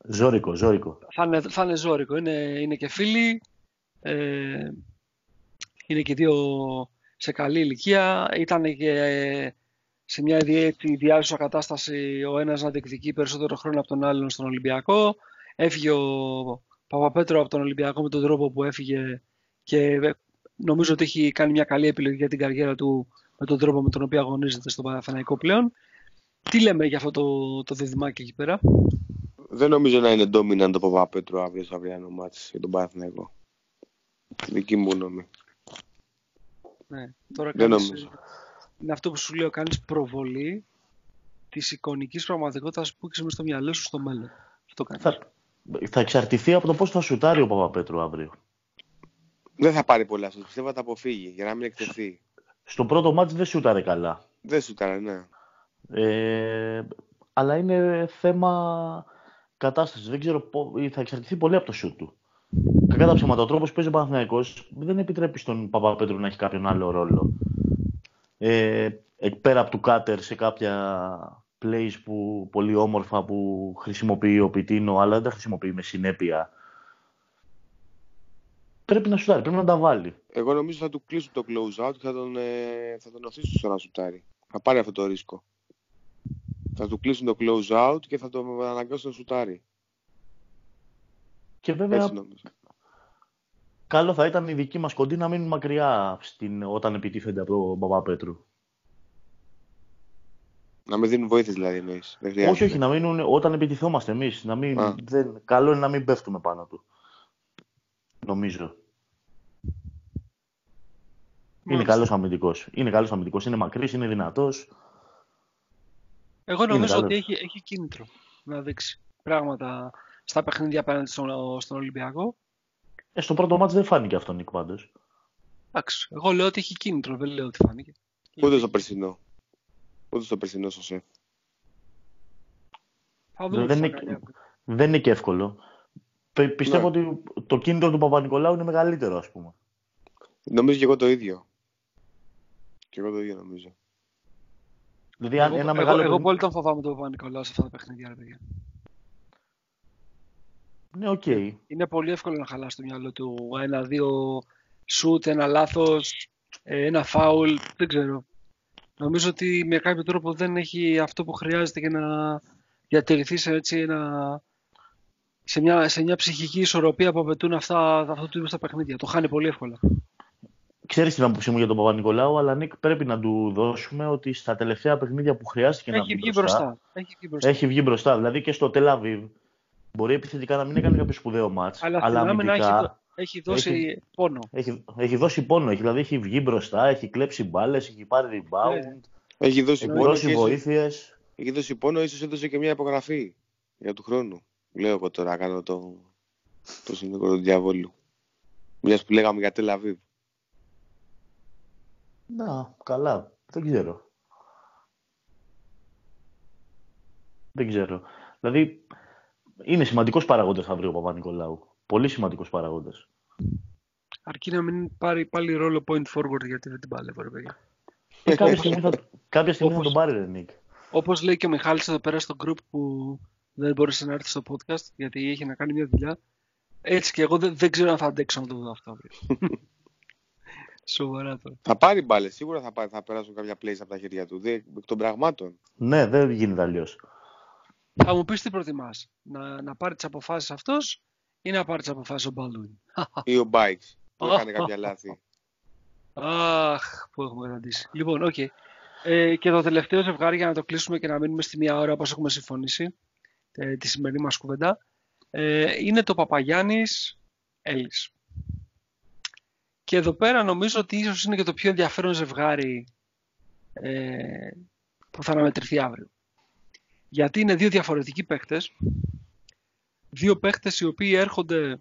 Ζόρικο, ζόρικο. Θα είναι, θα είναι ζόρικο. Είναι, είναι και φίλοι. Ε, είναι και δύο σε καλή ηλικία. Ήταν και σε μια ιδιάζουσα κατάσταση ο ένας να διεκδικεί περισσότερο χρόνο από τον άλλον στον Ολυμπιακό. Έφυγε ο Παπαπέτρο από τον Ολυμπιακό με τον τρόπο που έφυγε και νομίζω ότι έχει κάνει μια καλή επιλογή για την καριέρα του με τον τρόπο με τον οποίο αγωνίζεται στο Παναθηναϊκό πλέον. Τι λέμε για αυτό το, το διδυμάκι εκεί πέρα; Δεν νομίζω να είναι dominant το Παπαπέτρο αύριο στο αυριανό μάτς για τον Παναθηναϊκό. Δική μου γνώμη. Ναι, τώρα Δεν κάνεις, νομίζω. Είναι αυτό που σου λέω, κάνεις προβολή της εικονικής πραγματικότητας που έχεις στο μυαλό σου στο μέλλον. Αυτό κάνεις. Θα, θα εξαρτηθεί από το πώς θα σουτάρει ο Παπαπέτρου αύριο. Δεν θα πάρει πολλά σου. Πιστεύω θα τα αποφύγει για να μην εκτεθεί. Στο πρώτο μάτς δεν σουτάρε καλά. Δεν σουτάρε, ναι. Ε, αλλά είναι θέμα κατάστασης. Δεν ξέρω, θα εξαρτηθεί πολύ από το σουτ του. Κακά τα ψέματα, ο τρόπο που παίζει ο Παναθηναϊκός δεν επιτρέπει στον Παπαπέτρου να έχει κάποιον άλλο ρόλο. Ε, πέρα από του Κάτερ σε κάποια plays που, πολύ όμορφα που χρησιμοποιεί ο Πιτίνο, αλλά δεν τα χρησιμοποιεί με συνέπεια. Πρέπει να σουτάρει, πρέπει να τα βάλει. Εγώ νομίζω θα του κλείσουν το close out και θα τον, ε, θα τον οθήσουν στο να σουτάρει. Θα πάρει αυτό το ρίσκο. Θα του κλείσουν το close out και θα τον αναγκάσουν να σουτάρει. Και βέβαια, καλό θα ήταν οι δικοί μας κοντοί να μείνουν μακριά στην, όταν επιτίθενται από τον Παπαπέτρου. Να μην δίνουν βοήθειε δηλαδή εννοείς. Όχι, όχι, να μείνουν όταν επιτιθόμαστε εμείς. δεν, καλό είναι να μην πέφτουμε πάνω του. Νομίζω. Είναι καλός αμυντικός. Είναι καλός αμυντικός. Είναι μακρύς, είναι δυνατός. Εγώ νομίζω ότι έχει, έχει κίνητρο να δείξει πράγματα στα παιχνίδια απέναντι στον, στον Ολυμπιακό. Ε, στο πρώτο μάτς δεν φάνηκε αυτό Νίκ πάντως. Εντάξει, εγώ λέω ότι έχει κίνητρο, δεν λέω ότι φάνηκε. Ούτε στο περσινό. Ούτε στο περσινό στο σεφ. Δεν, είναι, δεν είναι και εύκολο. Πιστεύω ναι. ότι το κίνητρο του Παπα-Νικολάου είναι μεγαλύτερο, ας πούμε. Νομίζω και εγώ το ίδιο. Και εγώ το ίδιο νομίζω. Δηλαδή, εγώ, ένα μεγάλο... εγώ, εγώ πολύ τον φοβάμαι τον Παπανικολάου σε αυτά τα παιχνίδια, ρε παιδιά. Ναι, οκ. Είναι πολύ εύκολο να χαλάσει το μυαλό του. Ένα-δύο σουτ, ένα λάθος, ε, ένα φάουλ, δεν ξέρω. Νομίζω ότι με κάποιο τρόπο δεν έχει αυτό που χρειάζεται για να διατηρηθείς σε, έτσι, ένα, σε, μια, σε μια ψυχική ισορροπία που απαιτούν αυτά, αυτό του είδους τα παιχνίδια. Το χάνει πολύ εύκολα. Ξέρεις την άποψή μου για τον Παπα-Νικολάου, αλλά Νίκ πρέπει να του δώσουμε ότι στα τελευταία παιχνίδια που χρειάστηκε έχει να βγει βγει μπροστά, μπροστά. Έχει βγει μπροστά. έχει βγει μπροστά. Δηλαδή και στο Τελαβίβ μπορεί επιθετικά να μην έκανε κάποιο σπουδαίο μάτς, Αλλά αλλά, στην άμυνα έχει, αμυντικά δω- έχει δώσει έχει- πόνο. έχει, έχει δώσει πόνο. Έχει, δηλαδή έχει βγει μπροστά, έχει κλέψει μπάλες, έχει πάρει rebound, Ναι. Έχει δώσει έχει πόνο, δώσει και ίσως, βοήθειες. έχει δώσει πόνο, ίσως έδωσε και μια υπογραφή για του χρόνου. Λέω εγώ τώρα, κάνω το, το συνδικό του διαβόλου. Μιας που λέγαμε για Τελαβίβ. Να, καλά. Δεν ξέρω. Δεν ξέρω. Δηλαδή, είναι σημαντικός παραγόντας αύριο ο Παπα-Νικολάου. Πολύ σημαντικός παραγόντας. Αρκεί να μην πάρει πάλι ρόλο point forward γιατί δεν την παλεύω, ρε παιδιά. Ε, κάποια στιγμή θα, κάποια στιγμή θα Όπως- τον πάρει, ρε Νίκ. Όπως λέει και ο Μιχάλης εδώ πέρα στο group που δεν μπόρεσε να έρθεις στο podcast γιατί είχε να κάνει μια δουλειά. Έτσι και εγώ δεν, δεν ξέρω αν θα αντέξω να το δω αυτό αύριο. *laughs* Σοβαρά τώρα. Θα πάρει μπάλες, σίγουρα θα, πάρει, θα περάσουν κάποια plays από τα χέρια του. Δεν, εκ των πραγμάτων. Ναι, δεν γίνεται αλλιώς. Θα μου πεις τι προτιμάς. Να, να πάρει τις αποφάσεις αυτός ή να πάρει τις αποφάσεις ο Μπάλντουιν. Ή ο Buycks που Αχ, *laughs* έκανε αχ, κάποια αχ. λάθη. Αχ, που έχουμε καταντήσει. Λοιπόν, οκ. Ε, και το τελευταίο ζευγάρι για να το κλείσουμε και να μείνουμε στη μία ώρα όπως έχουμε συμφωνήσει ε, τη σημερινή μας κουβέντα ε, είναι το Παπαγιάννης Έλλης. Και εδώ πέρα νομίζω ότι ίσως είναι και το πιο ενδιαφέρον ζευγάρι ε, που θα αναμετρηθεί αύριο. Γιατί είναι δύο διαφορετικοί παίχτες, δύο παίχτες οι οποίοι έρχονται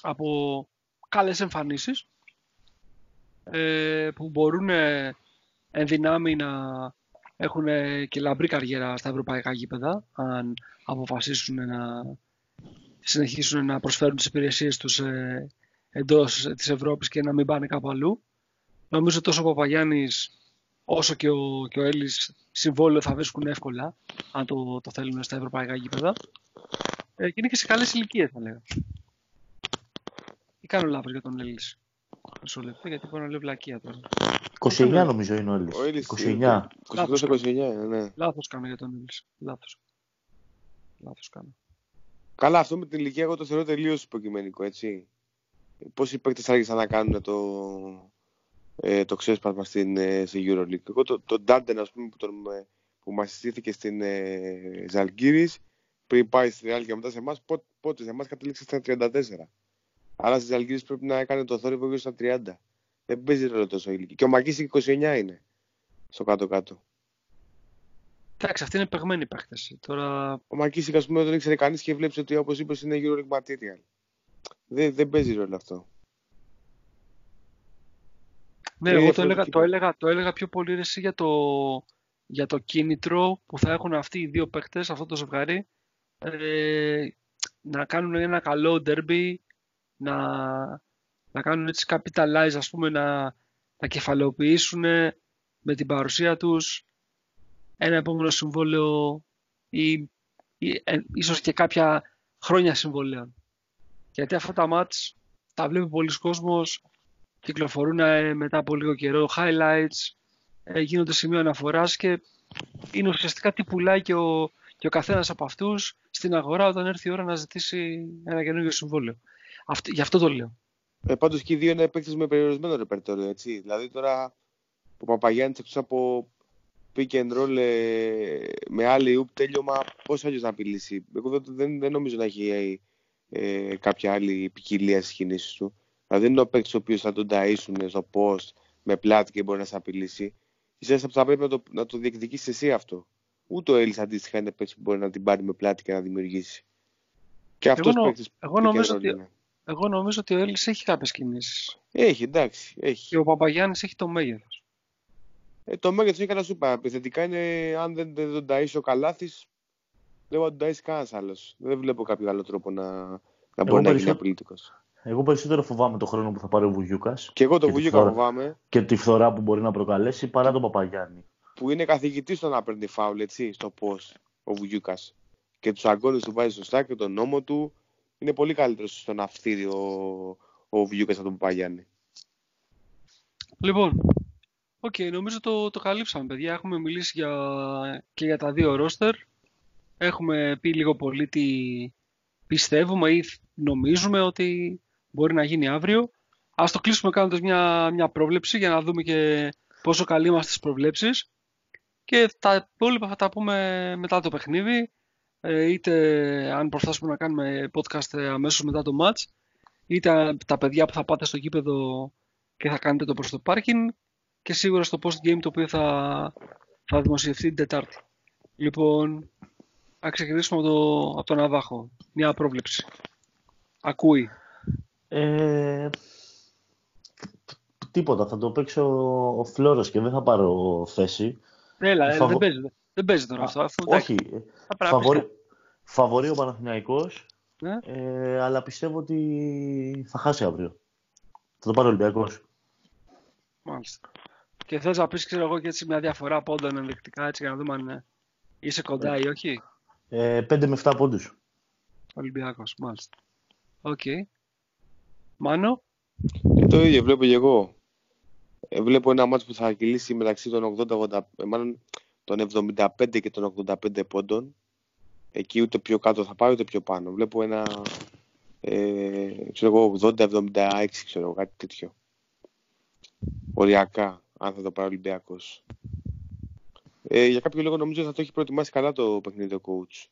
από καλές εμφανίσεις ε, που μπορούν ε, εν δυνάμει να έχουν ε, και λαμπρή καριέρα στα ευρωπαϊκά γήπεδα αν αποφασίσουν να συνεχίσουν να προσφέρουν τις υπηρεσίες τους ε, εντός της Ευρώπης και να μην πάνε κάπου αλλού. Νομίζω τόσο ο Παπαγιάννης όσο και ο, και ο Έλλης συμβόλαιο θα βρίσκουν εύκολα αν το, το θέλουν στα ευρωπαϊκά γήπεδα. Ε, και είναι και σε καλές ηλικίες θα λέγα. Ή κάνω λάθος για τον Έλλης; Μισό λεπτό γιατί μπορεί να λέω βλακεία τώρα. 29 νομίζω είναι ο Έλλης. Ο Έλλης 29. 28-29, ναι. Λάθος κάνω για τον Έλλης. Λάθος. Λάθος κάνω. Καλά, αυτό με την ηλικία εγώ το θεωρώ τελείως υποκειμενικό, έτσι. Πόσοι παίκτες άρχισαν να κάνουν το, ε, το ξέσπασμα στην, ε, στη EuroLeague. Εγώ το, το Ντάντεν, ας πούμε, που, τον, ε, που μας συστήθηκε στην ε, Ζαλγκύρης, πριν πάει στη Real και μετά σε εμάς, πότε, πότε σε εμάς κατέληξε στα 34. Άρα στη Ζαλγκύρης πρέπει να έκανε το θόρυβο γύρω στα 30. Δεν παίζει ρόλο τόσο η ηλικία. Και ο Μακής 29 είναι, στο κάτω-κάτω. Εντάξει, αυτοί είναι παιγμένοι παίχτες. Τώρα Ο Μακίσικ, ας πούμε, δεν ήξερε κανείς και βλέπεις ότι όπως είπες είναι EuroLeague material. Δεν, δεν παίζει ρόλο αυτό. Ναι, Είναι εγώ το διαφορετική έλεγα, το, πράγμα. έλεγα, το έλεγα πιο πολύ ρε, εσύ για το, για το κίνητρο που θα έχουν αυτοί οι δύο παίκτες, αυτό το ζευγάρι, ε, να κάνουν ένα καλό derby, να, να κάνουν έτσι capitalize, ας πούμε, να, να κεφαλαιοποιήσουν με την παρουσία τους ένα επόμενο συμβόλαιο ή, ή ε, ίσως και κάποια χρόνια συμβολέων. Γιατί αυτά τα μάτς τα βλέπει πολλοί κόσμος, κυκλοφορούν ε, μετά από λίγο καιρό highlights, ε, γίνονται σημείο αναφοράς και είναι ουσιαστικά τι πουλάει και ο, και ο καθένας από αυτούς στην αγορά όταν έρθει η ώρα να ζητήσει ένα καινούργιο συμβόλαιο. Αυτό, γι' αυτό το λέω. Ε, Πάντως και οι δύο είναι παίκτες με περιορισμένο ρεπερτόριο, έτσι. Δηλαδή τώρα ο Παπαγιάννης εκτός από pick and roll ε, με άλλη ούπ τέλειωμα, πώς αλλιώς να απειλήσει. Εγώ δεν, δεν, δεν νομίζω να έχει ε, κάποια άλλη ποικιλία στις κινήσεις του. Δηλαδή δεν είναι ο παίκτη ο οποίος θα τον ταΐσουν στο post με πλάτη και μπορεί να σε απειλήσει. Ίσα που θα πρέπει να το, να το διεκδικήσεις εσύ αυτό. Ούτε ο Έλλης αντίστοιχα είναι παίκτης που μπορεί να την πάρει με πλάτη και να δημιουργήσει. Και αυτός νο- παίκτης. εγώ νομίζω ότι- Εγώ νομίζω ότι ο Έλλης έχει κάποιες κινήσεις Έχει, εντάξει. Έχει. και ο Παπαγιάννης έχει το μέγεθος. Ε, το μέγεθος είναι καλά σου είπα. Επιθετικά είναι, αν δεν, δεν τον ταΐσει ο Καλάθης, δεν θα τον ταΐσει κανένας άλλος. Δεν βλέπω κάποιο άλλο τρόπο να, να μπορεί να γίνει περισσότερο- απολύτικο. Εγώ περισσότερο φοβάμαι το χρόνο που θα πάρει ο Βουγιούκας Και εγώ το Και τη Βουγίκα φθορά. φοβάμαι, και τη φθορά που μπορεί να προκαλέσει παρά τον Παπαγιάννη. που είναι καθηγητής στο να παίρνει φάουλ, έτσι, στο πώ ο Βουγιούκας. Και τους αγώνες του βάζει σωστά και τον νόμο του είναι πολύ καλύτερος στο ναυτίριο ο, ο Βιούκα από τον Παπαγιάννη. Λοιπόν, οκ, okay, νομίζω το, το καλύψαμε, παιδιά. Έχουμε μιλήσει για, και για τα δύο ρόστερ. Έχουμε πει λίγο πολύ τι πιστεύουμε ή νομίζουμε ότι μπορεί να γίνει αύριο. Ας το κλείσουμε κάνοντας μια, μια πρόβλεψη για να δούμε και πόσο καλοί είμαστε στις προβλέψεις. Και τα υπόλοιπα θα τα πούμε μετά το παιχνίδι. Ε, είτε αν προφτάσουμε να κάνουμε podcast αμέσως μετά το match, είτε τα παιδιά που θα πάτε στο γήπεδο και θα κάνετε το προς το parking και σίγουρα στο post game το οποίο θα, θα δημοσιευτεί την Τετάρτη. Λοιπόν, να ξεκινήσουμε από, το, από τον Ναβάχο. Μια πρόβλεψη. Ακούει. Ε, τίποτα. Θα το παίξω ο Φλόρος και δεν θα πάρω θέση. Έλα, έλα δεν παίζει. Δεν παίζει τώρα αυτό. Αφού, όχι. Φαβορεί, φαβορεί ο Παναθηναϊκός, ναι. ε, αλλά πιστεύω ότι θα χάσει αύριο. Θα το πάρει ο Ολυμπιακός. Μάλιστα. Και θες να πεις, ξέρω εγώ, και έτσι μια διαφορά πόντων ενδεικτικά, έτσι για να δούμε αν ε, είσαι κοντά ή όχι; Ε, 5 με 7 πόντους. Ολυμπιακός, μάλιστα. Ok. Okay. Μάνο. Ε, το ίδιο βλέπω και εγώ. Ε, βλέπω ένα ματς που θα κυλήσει μεταξύ των 80, ε, μάλλον των 75 και των 85 πόντων. Εκεί ούτε πιο κάτω θα πάει ούτε πιο πάνω. Βλέπω ένα ε, ξέρω εγώ 80-76 ξέρω εγώ κάτι τέτοιο. Οριακά αν θα το πάρει ο Ολυμπιακός. Ε, για κάποιο λόγο νομίζω θα το έχει προετοιμάσει καλά το παιχνίδι ο coach.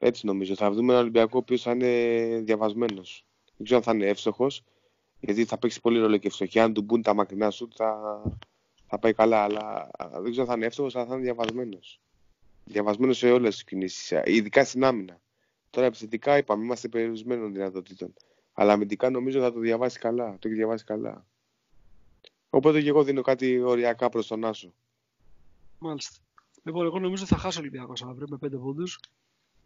Έτσι νομίζω. Θα δούμε ένα Ολυμπιακό ο οποίος θα είναι διαβασμένος. Δεν ξέρω αν θα είναι εύστοχος, γιατί θα παίξει πολύ ρόλο και φτωχή. Αν του μπουν τα μακρινά σου, θα, θα πάει καλά. Αλλά δεν ξέρω αν θα είναι εύστοχος, αλλά θα είναι διαβασμένος. Διαβασμένος σε όλες τις κινήσεις, ειδικά στην άμυνα. Τώρα επιθετικά είπαμε, είμαστε περιορισμένων δυνατοτήτων. Αλλά αμυντικά νομίζω θα το διαβάσει καλά. Το έχει διαβάσει καλά. Οπότε και εγώ δίνω κάτι οριακά προς τον Άσο. Μάλιστα. Λοιπόν, εγώ νομίζω θα χάσω Ολυμπιακός αύριο με 5 πόντους.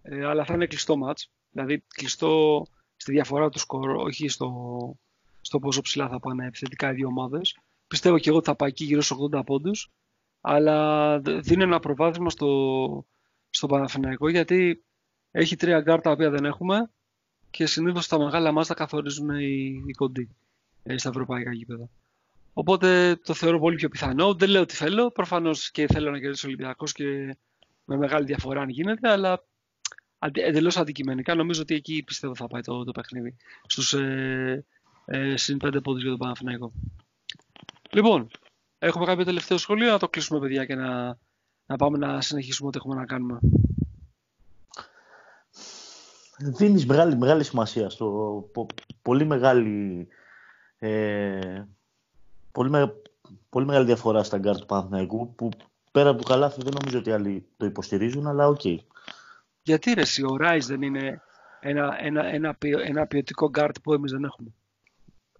Ε, αλλά θα είναι κλειστό μάτς. Δηλαδή κλειστό στη διαφορά του σκορ, όχι στο, στο πόσο ψηλά θα πάνε επιθετικά οι δύο ομάδες. Πιστεύω και εγώ ότι θα πάει εκεί γύρω στους 80 πόντους. Αλλά δίνει ένα προβάδισμα στο, στο Παναθηναϊκό γιατί έχει τρία γκαρντ τα οποία δεν έχουμε και συνήθως τα μεγάλα ματς τα καθορίζουν οι, οι κοντοί ε, στα ευρωπαϊκά γήπεδα. Οπότε το θεωρώ πολύ πιο πιθανό. Δεν λέω τι θέλω. Προφανώς και θέλω να κερδίσει ο Ολυμπιακός και με μεγάλη διαφορά αν γίνεται, αλλά εντελώς αντικειμενικά νομίζω ότι εκεί πιστεύω θα πάει το, το παιχνίδι. Στους ε, ε, συν πέντε πόντους για τον Παναθηναϊκό. Λοιπόν, έχουμε κάποιο τελευταίο σχόλιο να το κλείσουμε, παιδιά, και να, να πάμε να συνεχίσουμε ό,τι έχουμε να κάνουμε. Δίνεις μεγάλη, μεγάλη σημασία στο πολύ μεγάλη ε, πολύ, με, πολύ μεγάλη διαφορά στα γκαρντ του Παναθηναϊκού που πέρα από το Καλάθη δεν νομίζω ότι άλλοι το υποστηρίζουν, αλλά ok. Okay. Γιατί ρε, ο Ράις δεν είναι ένα, ένα, ένα, ένα ποιοτικό γκαρντ που εμείς δεν έχουμε;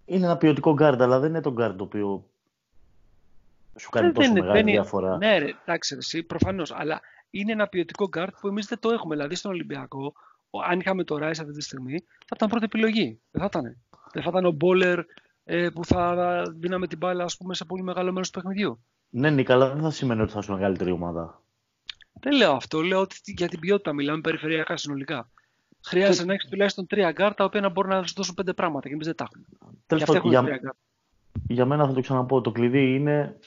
Είναι ένα ποιοτικό γκαρντ, αλλά δεν είναι το γκαρντ το οποίο σου κάνει δεν, τόσο δεν, μεγάλη δεν διαφορά. Ναι, ρε, εντάξει, εσύ, προφανώς, αλλά είναι ένα ποιοτικό γκαρντ που εμείς δεν το έχουμε. Δηλαδή στον Ολυμπιακό, αν είχαμε το Ράις αυτή τη στιγμή, θα ήταν πρώτη επιλογή. Δεν θα ήταν. Δεν θα ήταν ο Μπόλντουιν ε, που θα δίναμε την μπάλα ας πούμε, σε πολύ μεγάλο μέρος του παιχνιδιού. Ναι, Νίκα, αλλά δεν θα σημαίνει ότι θα είσαι μεγαλύτερη ομάδα. Δεν λέω αυτό. Λέω ότι για την ποιότητα μιλάμε περιφερειακά συνολικά. Χρειάζεται να έχεις τουλάχιστον τρία γκαρντ τα οποία να μπορούν να σου δώσουν πέντε πράγματα και εμείς δεν τα έχουμε. Τέλος για, για μένα θα το ξαναπώ. Το κλειδί είναι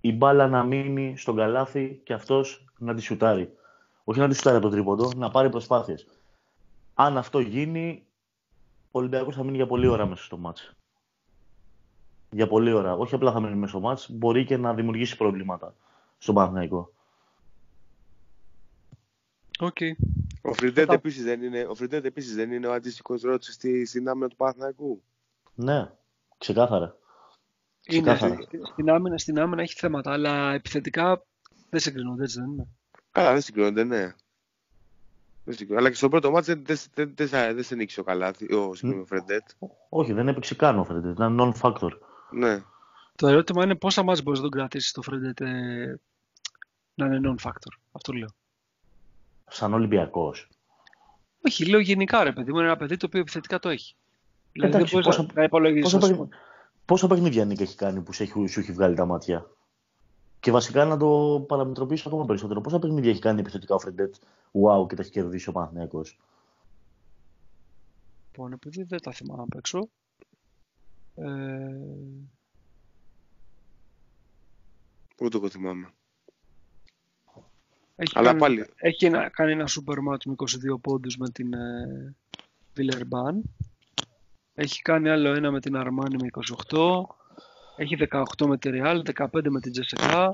η μπάλα να μείνει στον καλάθι και αυτός να τη σουτάρει. Όχι να τη σουτάρει από το τρίποντο, να πάρει προσπάθειες. Αν αυτό γίνει, ο Ολυμπιακός θα μείνει για πολλή ώρα μέσα στο μάτσο για πολλή ώρα. Όχι απλά θα μείνει μέσα στο μάτς, μπορεί και να δημιουργήσει προβλήματα στον Παναθηναϊκό. Okay. Ο Φρεντέτ επίσης δεν είναι ο, Φρεντέτ επίσης δεν είναι ο αντίστοιχος Ρότσεστι, στην άμυνα του Παναθηναϊκού. Ναι, ξεκάθαρα. Είναι, στην, άμυνα, στην άμυνα έχει θέματα, αλλά επιθετικά δεν συγκρίνονται, έτσι δεν είναι. Καλά, δεν συγκρίνονται, ναι. Αλλά και στο πρώτο ματς ο δεν, δεν, δεν, δεν σε νίκησε ο καλά, ο συγκεκριμένο Φρεντέτ. Όχι, δεν έπαιξε καν ο Φρεντέτ, ήταν non-factor. Ναι. Το ερώτημα είναι πόσα ματς μπορείς να τον κρατήσεις το Φρεντέτ ε, να είναι non-factor. Αυτό λέω. Σαν Ολυμπιακός. Όχι, λέω γενικά ρε παιδί μου, είναι ένα παιδί το οποίο επιθετικά το έχει. Δηλαδή δεν μπορείς πόσα, να υπολογίσει. Πόσα, πόσα παιχνίδια Νίκα έχει κάνει που σου έχει, σου έχει βγάλει τα μάτια; Και βασικά να το παραμετροποιήσω ακόμα περισσότερο. Πόσα παιχνίδια έχει κάνει επιθετικά ο Φρεντέτ, wow, και τα έχει κερδίσει ο Παναθηναϊκός. Λοιπόν, επειδή δεν τα θυμάμαι απ' έξω. Ε, Ούτε εγώ θυμάμαι. Έχει Αλλά κάνει, πάλι. έχει ένα, κάνει ένα super match με 22 πόντους με την ε, Villeurbanne. Έχει κάνει άλλο ένα με την Armani με 28. Έχει 18 με τη Real, 15 με την Jessica,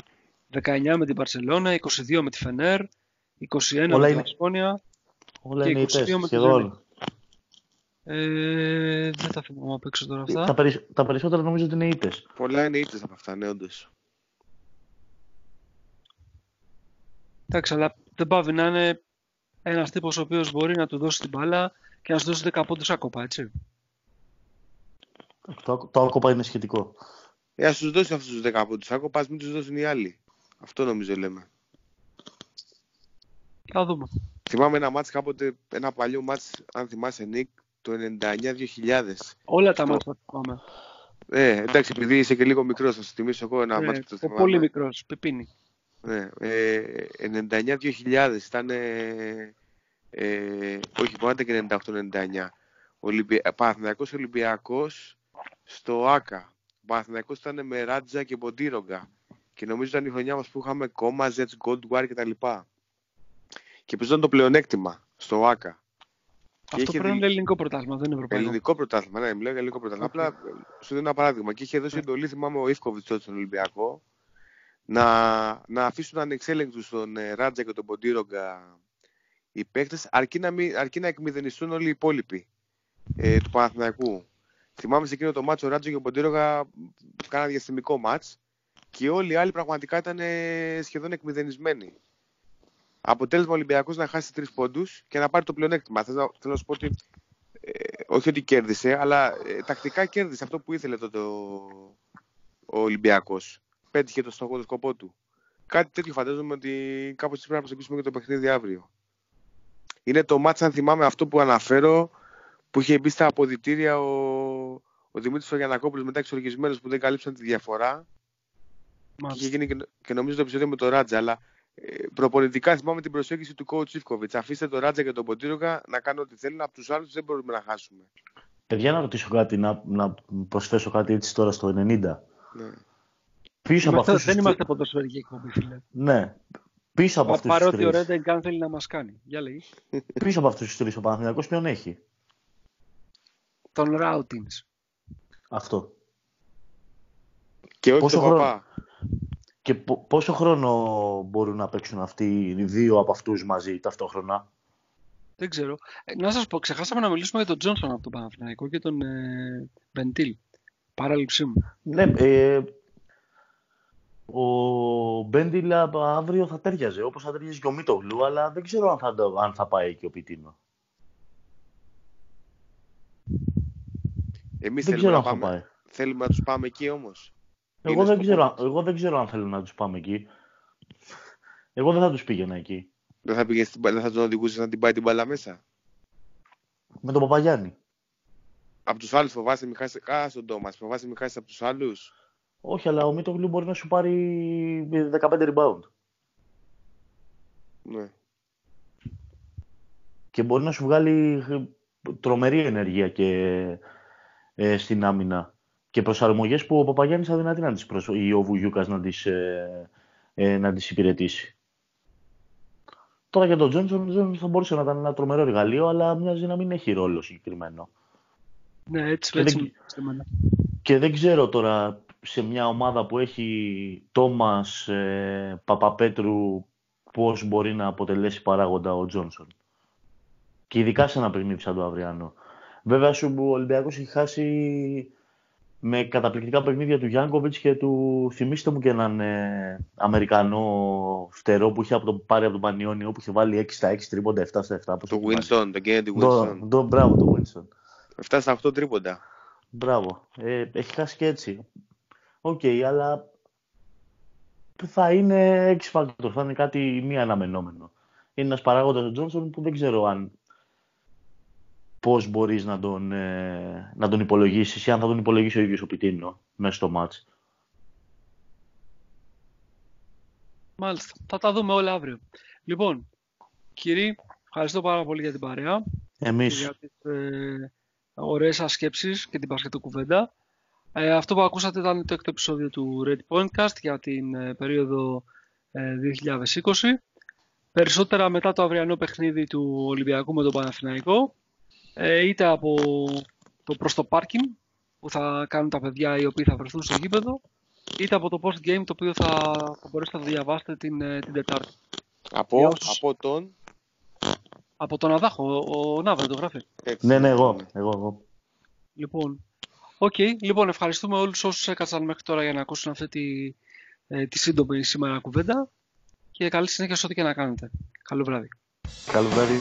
19 με την Barcelona, 22 με τη Fener, 21 Όλα με την είναι- Ασπόνια. Όλα Και είναι 22 ητές, με τη σχεδόν. Ε, δεν τα θυμάμαι απ' έξω τώρα αυτά. Τα, περισ- τα περισσότερα νομίζω ότι είναι ήττες. Πολλά είναι ήττες από αυτά, ναι, όντως. Εντάξει, αλλά δεν πάβει να είναι ένας τύπος ο οποίος μπορεί να του δώσει την μπάλα και να σου δώσει 10 πόντους άκοπα, έτσι. Το, το άκοπα είναι σχετικό. Ε, ας τους δώσει αυτούς τους 10 από τους άκοπα, ας μην τους δώσουν οι άλλοι. Αυτό νομίζω λέμε. Θα δούμε. Θυμάμαι ένα μάτς κάποτε, ένα παλιό μάτς, αν θυμάσαι Νίκ, το 99-2000. Όλα τα Το- μάτια θα θυμάμαι. Ε, εντάξει, επειδή είσαι και λίγο μικρός, θα σου θυμίσω εγώ ένα Ναι, μάτς που το ο θυμάμαι. πολύ μικρός, πεπίνη. Ναι, ε, 99-2000 ήταν. Ε, ε, όχι, μπορεί να ήταν και 98-99. Ολυμπια... Παναθηναϊκός Ολυμπιακός στο ΆΚΑ. Ο Παναθηναϊκός ήταν με Ράτζα και Μποντίρογκα. Και νομίζω ήταν η χρονιά μας που είχαμε κόμμα, Zets, Gold War κτλ. Και παίζονταν το πλεονέκτημα στο ΆΚΑ. Αυτό είχε πρέπει να δει- είναι ελληνικό πρωτάθλημα, δεν είναι ευρωπαϊκό. Ελληνικό πρωτάθλημα, ναι, μιλάω για ελληνικό πρωτάθλημα. Απλά ε, σου δίνω ένα παράδειγμα. Και είχε δώσει εντολή, θυμάμαι, ο Ιφκοβιτς τότε στον Ολυμπιακό, να, να αφήσουν ανεξέλεγκτους τον ε, Ράτζα και τον Ποντίρογκα οι παίκτες, αρκεί, να μην- αρκεί να εκμηδενιστούν όλοι οι υπόλοιποι ε, του Παναθηναϊκού. Θυμάμαι σε εκείνο το μάτσο ο Ράτζα και ο Ποντίρογκα κάνανε διαστημικό μάτς και όλοι οι άλλοι πραγματικά ήταν ε, σχεδόν εκμηδενισμένοι. Αποτέλεσμα ο Ολυμπιακός να χάσει τρεις πόντους και να πάρει το πλεονέκτημα. Θέλω, να- θέλω να σου πω ότι ε, όχι ότι κέρδισε, αλλά ε, τακτικά κέρδισε αυτό που ήθελε τότε ο, ο Ολυμπιακός. Πέτυχε το στόχο, το σκοπό του. Κάτι τέτοιο φαντάζομαι ότι κάπως έτσι πρέπει να προσεγγίσουμε και το παιχνίδι αύριο. Είναι το μάτς, αν θυμάμαι, αυτό που αναφέρω, που είχε μπει στα αποδητήρια ο, ο Δημήτρης Φαγιανακόπουλος μετά εξοργισμένος που δεν καλύψαν τη διαφορά. Και Μάλιστα. είχε γίνει και, και νομίζω το επεισόδιο με τον Ράτζα, αλλά ε, προπονητικά θυμάμαι την προσέγγιση του coach Ιφκοβιτς. Αφήστε τον Ράτζα και τον Ποντίρογκα να κάνουν ό,τι θέλουν, από τους άλλους δεν μπορούμε να χάσουμε. Παιδιά, να ρωτήσω κάτι, να, να προσθέσω κάτι έτσι τώρα στο 90. Ναι. Πίσω από Είμαστε- αυτούς δεν τους είμαστε ποδοσφαιρική εκπομπή, φίλε. Ναι. Πίσω από Πα- αυτούς τους Παρότι ο τρεις. Ρέντεγκ αν θέλει να μας κάνει. Για λέει. *laughs* Πίσω από αυτούς τους τρεις ο Παναθηναϊκός ποιον έχει; Τον Ράουτινς. Αυτό. Και όχι Πόσο τον χρόνο- παπά. Και πο- πόσο χρόνο μπορούν να παίξουν αυτοί οι δύο από αυτούς μαζί ταυτόχρονα; Δεν ξέρω. Ε, να σας πω, ξεχάσαμε να μιλήσουμε για τον Τζόνσον από τον Παναθηναϊκό και τον ε, Βεντήλ. Παράληψή μου. Ναι, ε, ο Μπέντιλα αύριο θα τέριαζε, όπως θα τέριαζε και ο Μίτογλου, αλλά δεν ξέρω αν θα, το- αν θα πάει και ο Πιτίνο. Εμείς Δεν θέλουμε ξέρω να, αν θα πάμε, πάει. θέλουμε να τους πάμε εκεί όμως. Εγώ Είναι δεν, στο ξέρω, κόμμα. εγώ δεν ξέρω αν θέλω να τους πάμε εκεί. Εγώ δεν θα τους πήγαινα εκεί. Δεν θα, πήγε στην, μπα- δεν θα τον οδηγούσες να την πάει την μπάλα μέσα; Με τον Παπαγιάννη. Από τους άλλους φοβάσαι μη χάσει. Α, στον Τόμας. Φοβάσαι μη χάσεις από τους άλλους; Όχι, αλλά ο Μίτογλου μπορεί να σου πάρει 15 rebound. Ναι. Και μπορεί να σου βγάλει τρομερή ενέργεια και ε, στην άμυνα. Και προσαρμογές που ο Παπαγιάννης αδυνατεί να τις προσ... ή ο Βουγιούκας να τις, ε, ε, να τις υπηρετήσει. Τώρα για τον Τζόνσον δεν θα μπορούσε να ήταν ένα τρομερό εργαλείο, αλλά μοιάζει να μην έχει ρόλο συγκεκριμένο. Ναι, έτσι, Και έτσι δεν- μου σε μένα. Και δεν ξέρω τώρα σε μια ομάδα που έχει Τόμας, ε, Παπαπέτρου, πώς μπορεί να αποτελέσει παράγοντα ο Τζόνσον. Και ειδικά σε ένα παιχνίδι σαν το αυριανό. Βέβαια, σου ο Ολυμπιακός έχει χάσει με καταπληκτικά παιχνίδια του Γιάνκοβιτς και του θυμίστε μου και έναν ε, Αμερικανό φτερό που είχε από το, πάρει από τον Πανιόνιο που είχε βάλει 6 στα 6 τρίποντα, 7 στα 7. πώς Το το θυμάσαι. Winston, τον Kennedy Το- Winston. το- Μπράβο το Winston. 7 στα 8 τρίποντα. Μπράβο. Ε, έχει χάσει και έτσι. Οκ, αλλά θα είναι X factor, θα είναι κάτι μη αναμενόμενο. Είναι ένας παράγοντας ο Τζόνσον που δεν ξέρω αν πώς μπορείς να τον, ε, να τον υπολογίσεις ή αν θα τον υπολογίσει ο ίδιος ο Πιτίνο μέσα στο ματς. Μάλιστα. Θα τα δούμε όλα αύριο. Λοιπόν, κύριοι, ευχαριστώ πάρα πολύ για την παρέα. και Εμείς, Για τις ε, ωραίες σας σκέψεις και την πασχετό κουβέντα. Ε, αυτό που ακούσατε ήταν το έκτο επεισόδιο του Red Pointcast για την ε, περίοδο ε, 2020. Περισσότερα μετά το αυριανό παιχνίδι του Ολυμπιακού με τον Παναθηναϊκό, ε, είτε από το προς το πάρκινγκ που θα κάνουν τα παιδιά οι οποίοι θα βρεθούν στο γήπεδο, είτε από το post game το οποίο θα, θα μπορέσετε να το διαβάσετε την, ε, την Τετάρτη. Από, Για όσους- από τον; Από τον Αδάχο, ο, ο Ναύρα το γράφει. Έτσι, Ναι, ναι, εγώ. εγώ, εγώ. Λοιπόν, οκ. Λοιπόν, ευχαριστούμε όλους όσους έκατσαν μέχρι τώρα για να ακούσουν αυτή τη, ε, τη σύντομη σήμερα κουβέντα και καλή συνέχεια σε ό,τι και να κάνετε. Καλό βράδυ. Καλό βράδυ.